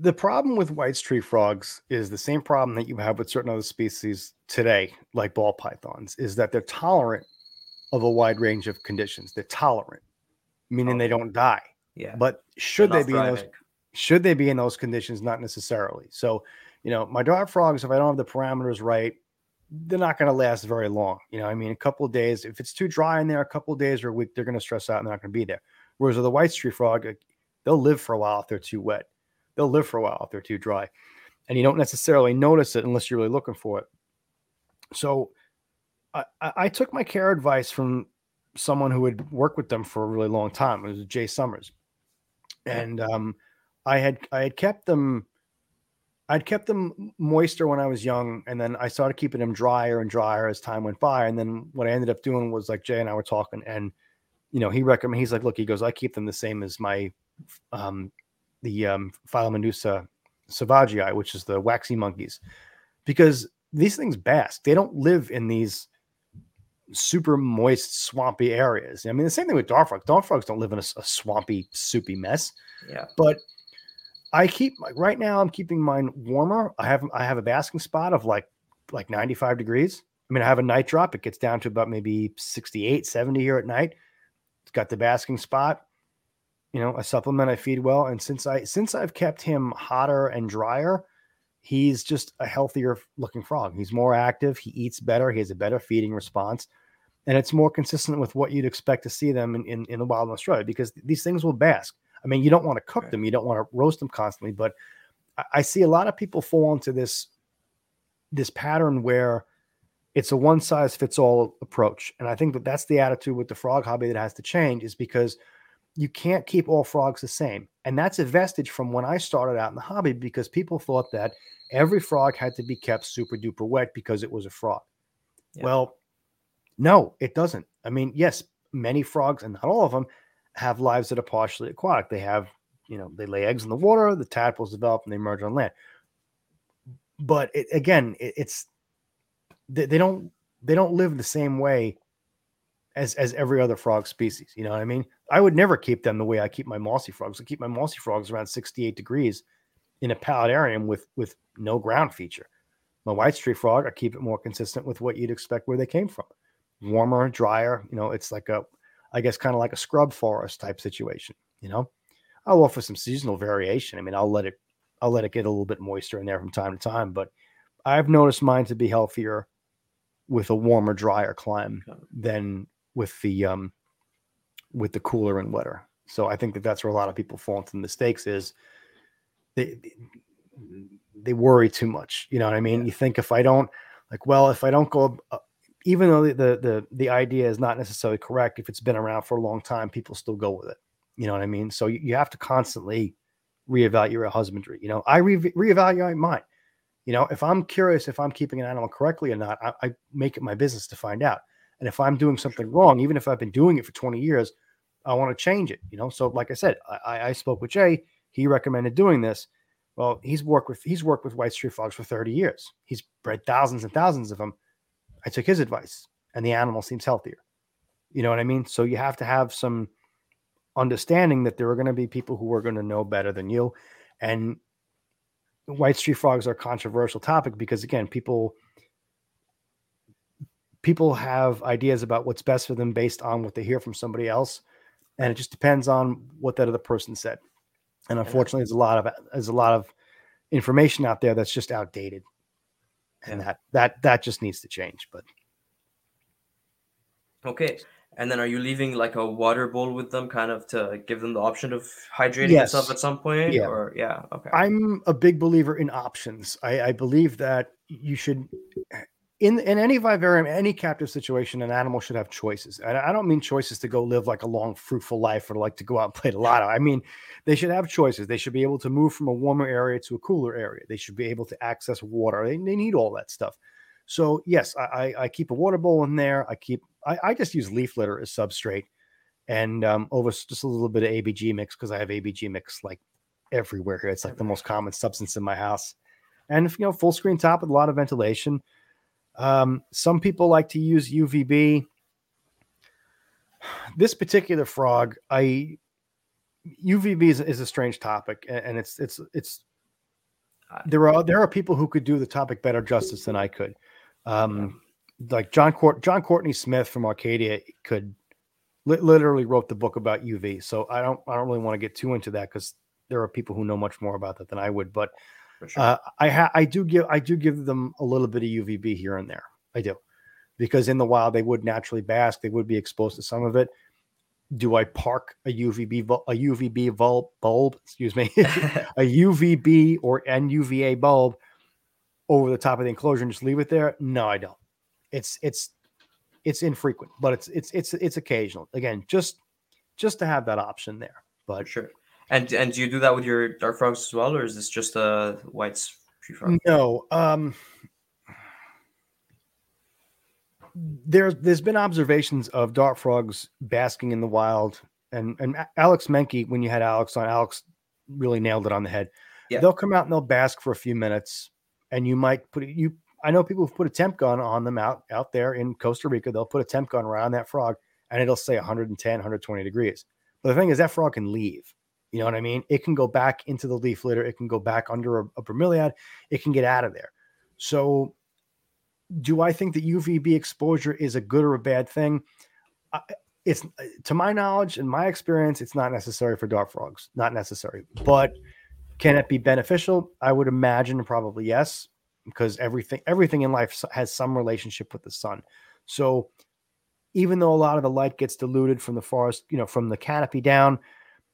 The problem with white tree frogs is the same problem that you have with certain other species today, like ball pythons, is that they're tolerant of a wide range of conditions. They're tolerant, meaning okay. they don't die. Yeah. But should they be thriving. in those should they be in those conditions? Not necessarily. So, you know, my dart frogs, if I don't have the parameters right, they're not going to last very long. You know, I mean, a couple of days, if it's too dry in there, a couple of days or a week, they're going to stress out and they're not going to be there. Whereas with a white tree frog, they'll live for a while if they're too wet. They'll live for a while if they're too dry. And you don't necessarily notice it unless you're really looking for it. So I, I took my care advice from someone who had worked with them for a really long time. It was Jay Summers. And um, I had I had kept them I'd kept them moister when I was young, and then I started keeping them drier and drier as time went by. And then what I ended up doing was like Jay and I were talking, and you know, he recommend he's like, look, he goes, I keep them the same as my um the um Phyllomedusa sauvagii, which is the waxy monkeys, because these things bask. They don't live in these super moist, swampy areas. I mean, the same thing with dart frogs. Dart frogs don't live in a, a swampy, soupy mess. Yeah. But I keep like right now I'm keeping mine warmer. I have I have a basking spot of like like 95 degrees. I mean, I have a night drop. It gets down to about maybe 68, 70 here at night. It's got the basking spot. You know, a supplement I feed well. And since I since I've kept him hotter and drier, he's just a healthier looking frog. He's more active, he eats better, he has a better feeding response. And it's more consistent with what you'd expect to see them in, in, in the wild in Australia because these things will bask. I mean, you don't want to cook right. them, you don't want to roast them constantly, but I, I see a lot of people fall into this this pattern where it's a one size fits all approach. And I think that that's the attitude with the frog hobby that has to change is because you can't keep all frogs the same. And that's a vestige from when I started out in the hobby because people thought that every frog had to be kept super duper wet because it was a frog. Yeah. Well, no, it doesn't. I mean, yes, many frogs, and not all of them, have lives that are partially aquatic. They have, you know, they lay eggs in the water, the tadpoles develop, and they emerge on land. But it, again, it, it's they, they don't they don't live the same way as as every other frog species. You know what I mean? I would never keep them the way I keep my mossy frogs. I keep my mossy frogs around 68 degrees in a paludarium with with no ground feature. My white tree frog, I keep it more consistent with what you'd expect where they came from. Warmer, drier, you know, it's like a I guess kind of like a scrub forest type situation. You know, I'll offer some seasonal variation. I mean, I'll let it I'll let it get a little bit moister in there from time to time, but I've noticed mine to be healthier with a warmer, drier climate than with the um with the cooler and wetter So I think that that's where a lot of people fall into mistakes is they they worry too much. You know what I mean? You think if I don't like, well, if I don't go, uh, even though the, the the the idea is not necessarily correct, if it's been around for a long time, people still go with it. You know what I mean? So you, you have to constantly reevaluate your husbandry. You know, I re- reevaluate mine. You know, if I'm curious if I'm keeping an animal correctly or not, I, I make it my business to find out. And if I'm doing something wrong, even if I've been doing it for 20 years, I want to change it. You know, so like I said, I, I spoke with Jay. He recommended doing this. Well, he's worked with he's worked with White's tree frogs for 30 years. He's bred thousands and thousands of them. I took his advice, and the animal seems healthier. You know what I mean? So you have to have some understanding that there are going to be people who are going to know better than you, and White's tree frogs are a controversial topic because again, people people have ideas about what's best for them based on what they hear from somebody else, and it just depends on what that other person said. And unfortunately, there's a lot of there's a lot of information out there that's just outdated, and that that that just needs to change. But okay, and then are you leaving like a water bowl with them, kind of to give them the option of hydrating Yes. themselves at some point? Yeah. Or yeah, okay. I'm a big believer in options. I, I believe that you should, in in any vivarium, any captive situation, an animal should have choices. And I don't mean choices to go live like a long, fruitful life or like to go out and play the lotto. I mean, they should have choices. They should be able to move from a warmer area to a cooler area. They should be able to access water. They, they need all that stuff. So yes, I, I, I keep a water bowl in there. I keep I, I just use leaf litter as substrate, and um, over just a little bit of ABG mix because I have ABG mix like everywhere here. It's like the most common substance in my house, and if you know full screen top with a lot of ventilation. Um, some people like to use UVB. This particular frog, I UVB is, is a strange topic, and it's it's it's there are there are people who could do the topic better justice than I could. Um, like John Court John Courtney Smith from Arcadia could li- literally wrote the book about UV. So I don't I don't really want to get too into that because there are people who know much more about that than I would. But sure. uh, I ha- I do give I do give them a little bit of UVB here and there. I do because in the wild they would naturally bask. They would be exposed to some of it. Do I park a UVB a UVB bulb bulb? Excuse me, a UVB or NUVA bulb over the top of the enclosure and just leave it there? No, I don't. It's it's it's infrequent, but it's it's it's it's occasional. Again, just just to have that option there. But sure. And and do you do that with your dart frogs as well, or is this just a White's tree frog? no, um there's there's been observations of dart frogs basking in the wild and and Alex Menke when you had Alex on Alex really nailed it on the head. Yeah. They'll come out and they'll bask for a few minutes and you might put it- you I know people who've put a temp gun on them out out there in Costa Rica. They'll put a temp gun around that frog and it'll say 110, 120 degrees. But the thing is that frog can leave. You know what I mean? It can go back into the leaf litter. It can go back under a, a bromeliad. It can get out of there. So do I think that UVB exposure is a good or a bad thing? I, it's to my knowledge and my experience, it's not necessary for dart frogs. Not necessary. But can it be beneficial? I would imagine probably yes, because everything everything in life has some relationship with the sun. So even though a lot of the light gets diluted from the forest, you know, from the canopy down,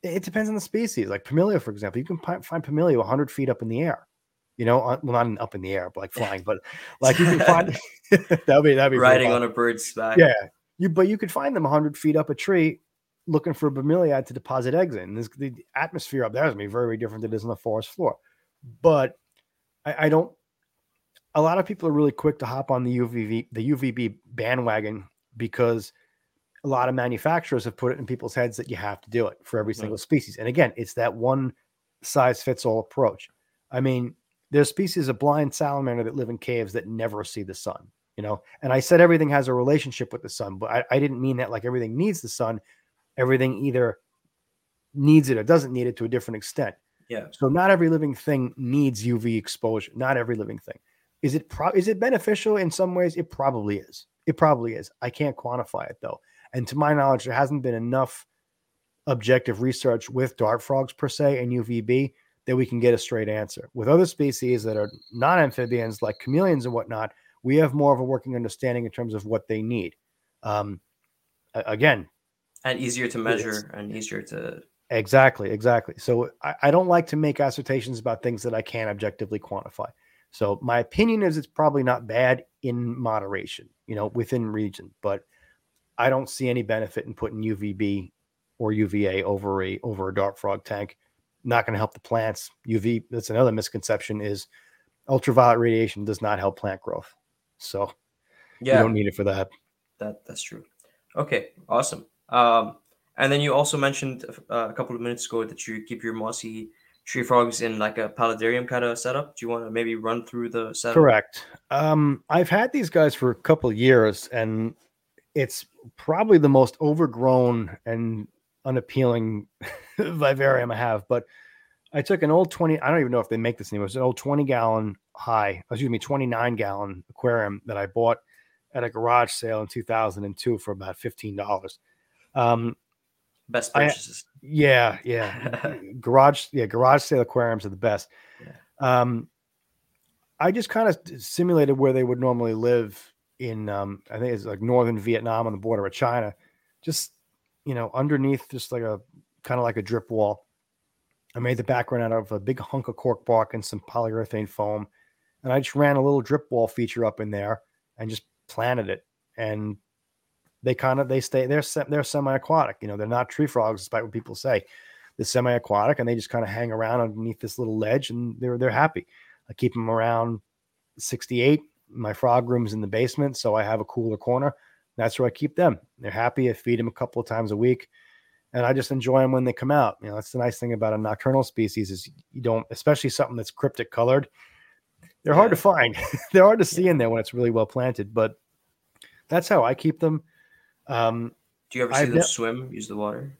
it depends on the species. Like pumilio, for example, you can find pumilio 100 feet up in the air. You know, on- well, not up in the air, but like flying, but like you can find that'd be that'd be Riding on a bird's back. yeah, you but you could find them 100 feet up a tree looking for a bromeliad to deposit eggs in. This, the atmosphere up there is going to be very, very different than it is on the forest floor. But I, I don't. A lot of people are really quick to hop on the UVB the UVB bandwagon because a lot of manufacturers have put it in people's heads that you have to do it for every single species. And again, it's that one size fits all approach. I mean, there's species of blind salamander that live in caves that never see the sun you know? And i said everything has a relationship with the sun but I, I didn't mean that like everything needs the sun. Everything either needs it or doesn't need it to a different extent. Yeah. so not every living thing needs uv exposure not every living thing. Is it pro- is it beneficial in some ways? It probably is. It probably is. I can't quantify it though and to my knowledge there hasn't been enough objective research with dart frogs per se and uvb that we can get a straight answer. With other species that are non amphibians like chameleons and whatnot we have more of a working understanding in terms of what they need. Um, again, and easier to measure and easier to exactly exactly. So I, I don't like to make assertions about things that i can't objectively quantify. So my opinion is it's probably not bad in moderation you know within region but i don't see any benefit in putting uvb or uva over a over a dart frog tank. Not going to help the plants. Uv that's another misconception is ultraviolet radiation does not help plant growth. So yeah. you don't need it for that. That that's true. Okay awesome. Um and then you also mentioned uh, a couple of minutes ago that you keep your mossy tree frogs in like a paludarium kind of setup. Do you want to maybe run through the setup? Correct. Um, I've had these guys for a couple years, and it's probably the most overgrown and unappealing vivarium I have. But I took an old 20, I don't even know if they make this anymore. It's an old 20 gallon high, excuse me, 29 gallon aquarium that I bought at a garage sale in 2002 for about $15. Um, Best purchases. I, yeah, yeah. garage, yeah, garage sale aquariums are the best. Yeah. Um, I just kind of simulated where they would normally live in, um, I think it's like northern Vietnam on the border of China, just you know, underneath just like a kind of like a drip wall. I made the background out of a big hunk of cork bark and some polyurethane foam, and I just ran a little drip wall feature up in there and just planted it. And they kind of they stay they're they're semi-aquatic. You know, they're not tree frogs, despite what people say. They're semi-aquatic, and they just kind of hang around underneath this little ledge, and they're they're happy. I keep them around 68. My frog room's in the basement, so I have a cooler corner. That's where I keep them. They're happy. I feed them a couple of times a week, and I just enjoy them when they come out. You know, that's the nice thing about a nocturnal species is you don't, especially something that's cryptic colored. They're yeah. hard to find. they're hard to see yeah. in there when it's really well planted, but that's how I keep them. Um, Do you ever see I've them ne- swim, use the water?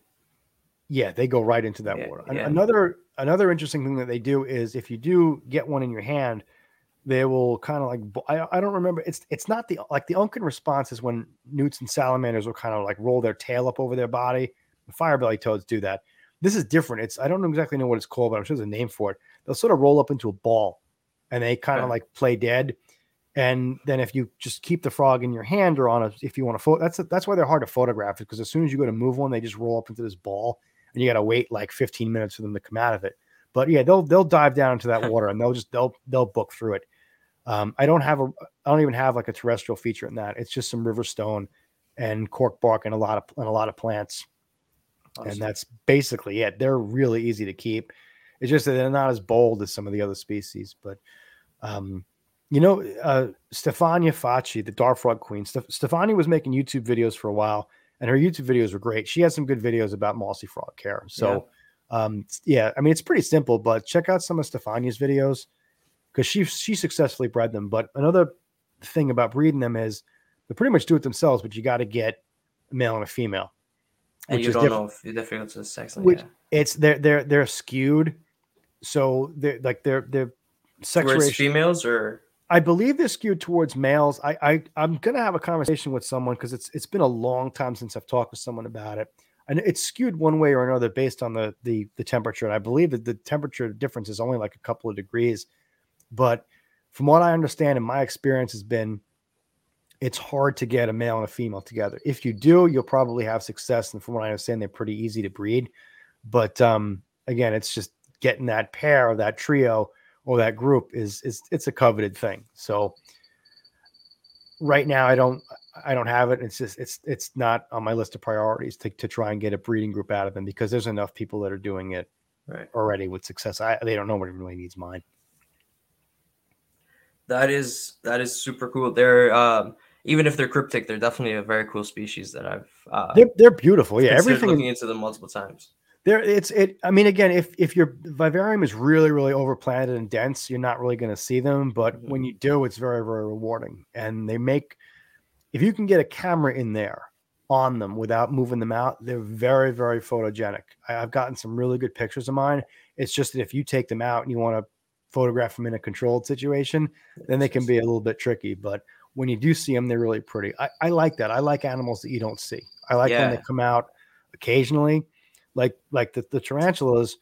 Yeah, they go right into that yeah, water. Another another interesting thing that they do is if you do get one in your hand, they will kind of like I, I don't remember it's it's not the like the Unken response is when newts and salamanders will kind of like roll their tail up over their body. The firebelly toads do that. This is different. It's I don't exactly know what it's called, but I'm sure there's a name for it. They'll sort of roll up into a ball and they kind of like play dead and then if you just keep the frog in your hand or on a, if you want to photo, that's that's why they're hard to photograph because as soon as you go to move one, they just roll up into this ball, and you got to wait like 15 minutes for them to come out of it. But yeah, they'll they'll dive down into that water and they'll just they'll they'll book through it. Um, I don't have a I don't even have like a terrestrial feature in that. It's just some river stone and cork bark and a lot of and a lot of plants, awesome. and that's basically it. They're really easy to keep. It's just that they're not as bold as some of the other species, but um, you know, uh, Stefania Facci, the Dart Frog Queen. Ste- Stefania was making YouTube videos for a while, and her YouTube videos were great. She has some good videos about mossy frog care. So, yeah. um, yeah, I mean, it's pretty simple, but check out some of Stefania's videos because she she successfully bred them. But another thing about breeding them is they pretty much do it themselves, but you got to get a male and a female. And you don't know if the difference is sex. Which yeah. it's they're they're they're skewed, so they're like they're they're sex ratio, females or I believe they're skewed towards males. I, I I'm gonna have a conversation with someone because it's it's been a long time since I've talked with someone about it, and it's skewed one way or another based on the the the temperature. And I believe that the temperature difference is only like a couple of degrees, but from what I understand and my experience has been, it's hard to get a male and a female together. If you do, you'll probably have success. And from what I understand, they're pretty easy to breed. But um, again, it's just getting that pair or that trio or that group is is it's a coveted thing. So right now I don't I don't have it. It's just it's it's not on my list of priorities to, to try and get a breeding group out of them because there's enough people that are doing it right. already with success. I they don't know what really needs mine. That is that is super cool. They're um even if they're cryptic, they're definitely a very cool species that I've uh, they're they're beautiful. Yeah, everything looking into them multiple times there it's it i mean again if if your vivarium is really really overplanted and dense you're not really going to see them but mm-hmm. when you do it's very very rewarding and they make if you can get a camera in there on them without moving them out they're very very photogenic I, have gotten some really good pictures of mine it's just that if you take them out and you want to photograph them in a controlled situation then they can be a little bit tricky but when you do see them they're really pretty i, I like that i like animals that you don't see i like yeah. when they come out occasionally like like the, the tarantulas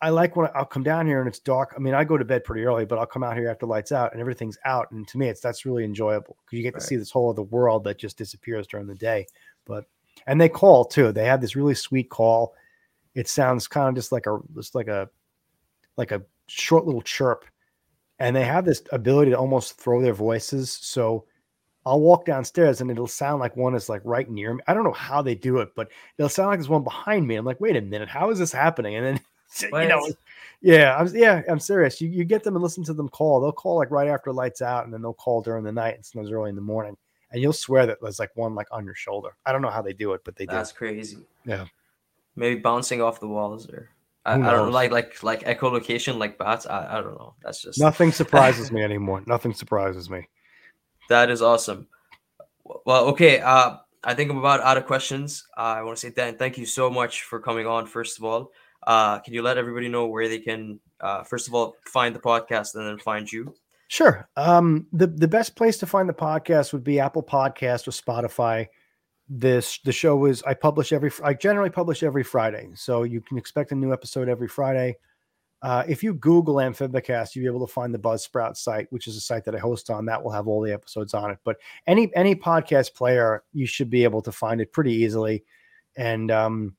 i like when i'll come down here and it's dark i mean i go to bed pretty early but i'll come out here after lights out and everything's out and to me it's that's really enjoyable because you get right. to see this whole other world that just disappears during the day but and they call too. They have this really sweet call. It sounds kind of just like a just like a like a short little chirp, and they have this ability to almost throw their voices. So I'll walk downstairs and it'll sound like one is like right near me. I don't know how they do it, but it'll sound like there's one behind me. I'm like, wait a minute, how is this happening? And then you know, yeah, I'm yeah, I'm serious. You you get them and listen to them call. They'll call like right after lights out, and then they'll call during the night and sometimes early in the morning. And you'll swear that there's like one like on your shoulder. I don't know how they do it, but they That's do. That's crazy. Yeah. Maybe bouncing off the walls or I, I, don't know, like like like echolocation, like bats. I, I don't know. That's just nothing surprises me anymore. Nothing surprises me. That is awesome. Well, okay. Uh, I think I'm about out of questions. Uh, I want to say Dan, thank you so much for coming on. First of all, uh, can you let everybody know where they can, uh, first of all, find the podcast and then find you? Sure. Um, the the best place to find the podcast would be Apple Podcast or Spotify. This the show is I publish every I generally publish every Friday, so you can expect a new episode every Friday. Uh, if you Google Amphibicast, you'll be able to find the Buzzsprout site, which is a site that I host on. That will have all the episodes on it. But any any podcast player, you should be able to find it pretty easily. And um,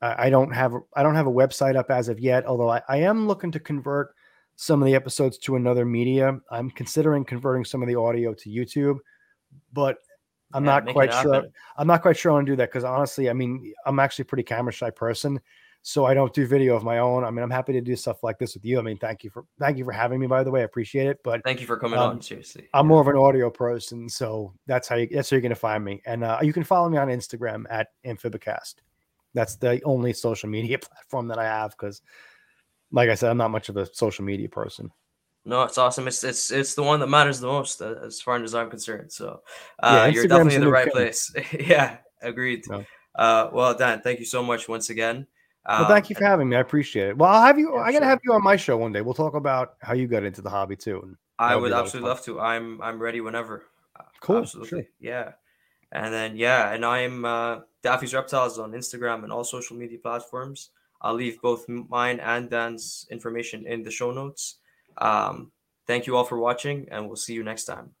I, don't have I don't have a website up as of yet, although I, I am looking to convert some of the episodes to another media. I'm considering converting some of the audio to YouTube, but I'm yeah, not quite sure. I'm not quite sure I want to do that because honestly, I mean, I'm actually a pretty camera shy person so I don't do video of my own. I mean, I'm happy to do stuff like this with you. I mean, thank you for thank you for having me. By the way, I appreciate it. But thank you for coming um, on. Seriously, I'm yeah. more of an audio person, so that's how you that's how you're gonna find me. And uh, you can follow me on Instagram at Amphibicast. That's the only social media platform that I have because, like I said, I'm not much of a social media person. No, it's awesome. It's it's it's the one that matters the most uh, as far as I'm concerned. So uh, yeah, you're definitely in the right place. yeah, agreed. No. Uh, well, Dan, thank you so much once again. Well, thank um, you for having me. I appreciate it. Well, I'll have you. Yeah, I gotta sure. have you on my show one day. We'll talk about how you got into the hobby too. I would absolutely love to. I'm I'm ready whenever. Uh, cool. Absolutely. Sure. Yeah. And then yeah, and I'm uh, Daffy's Reptiles on Instagram and all social media platforms. I'll leave both mine and Dan's information in the show notes. Um, thank you all for watching, and we'll see you next time.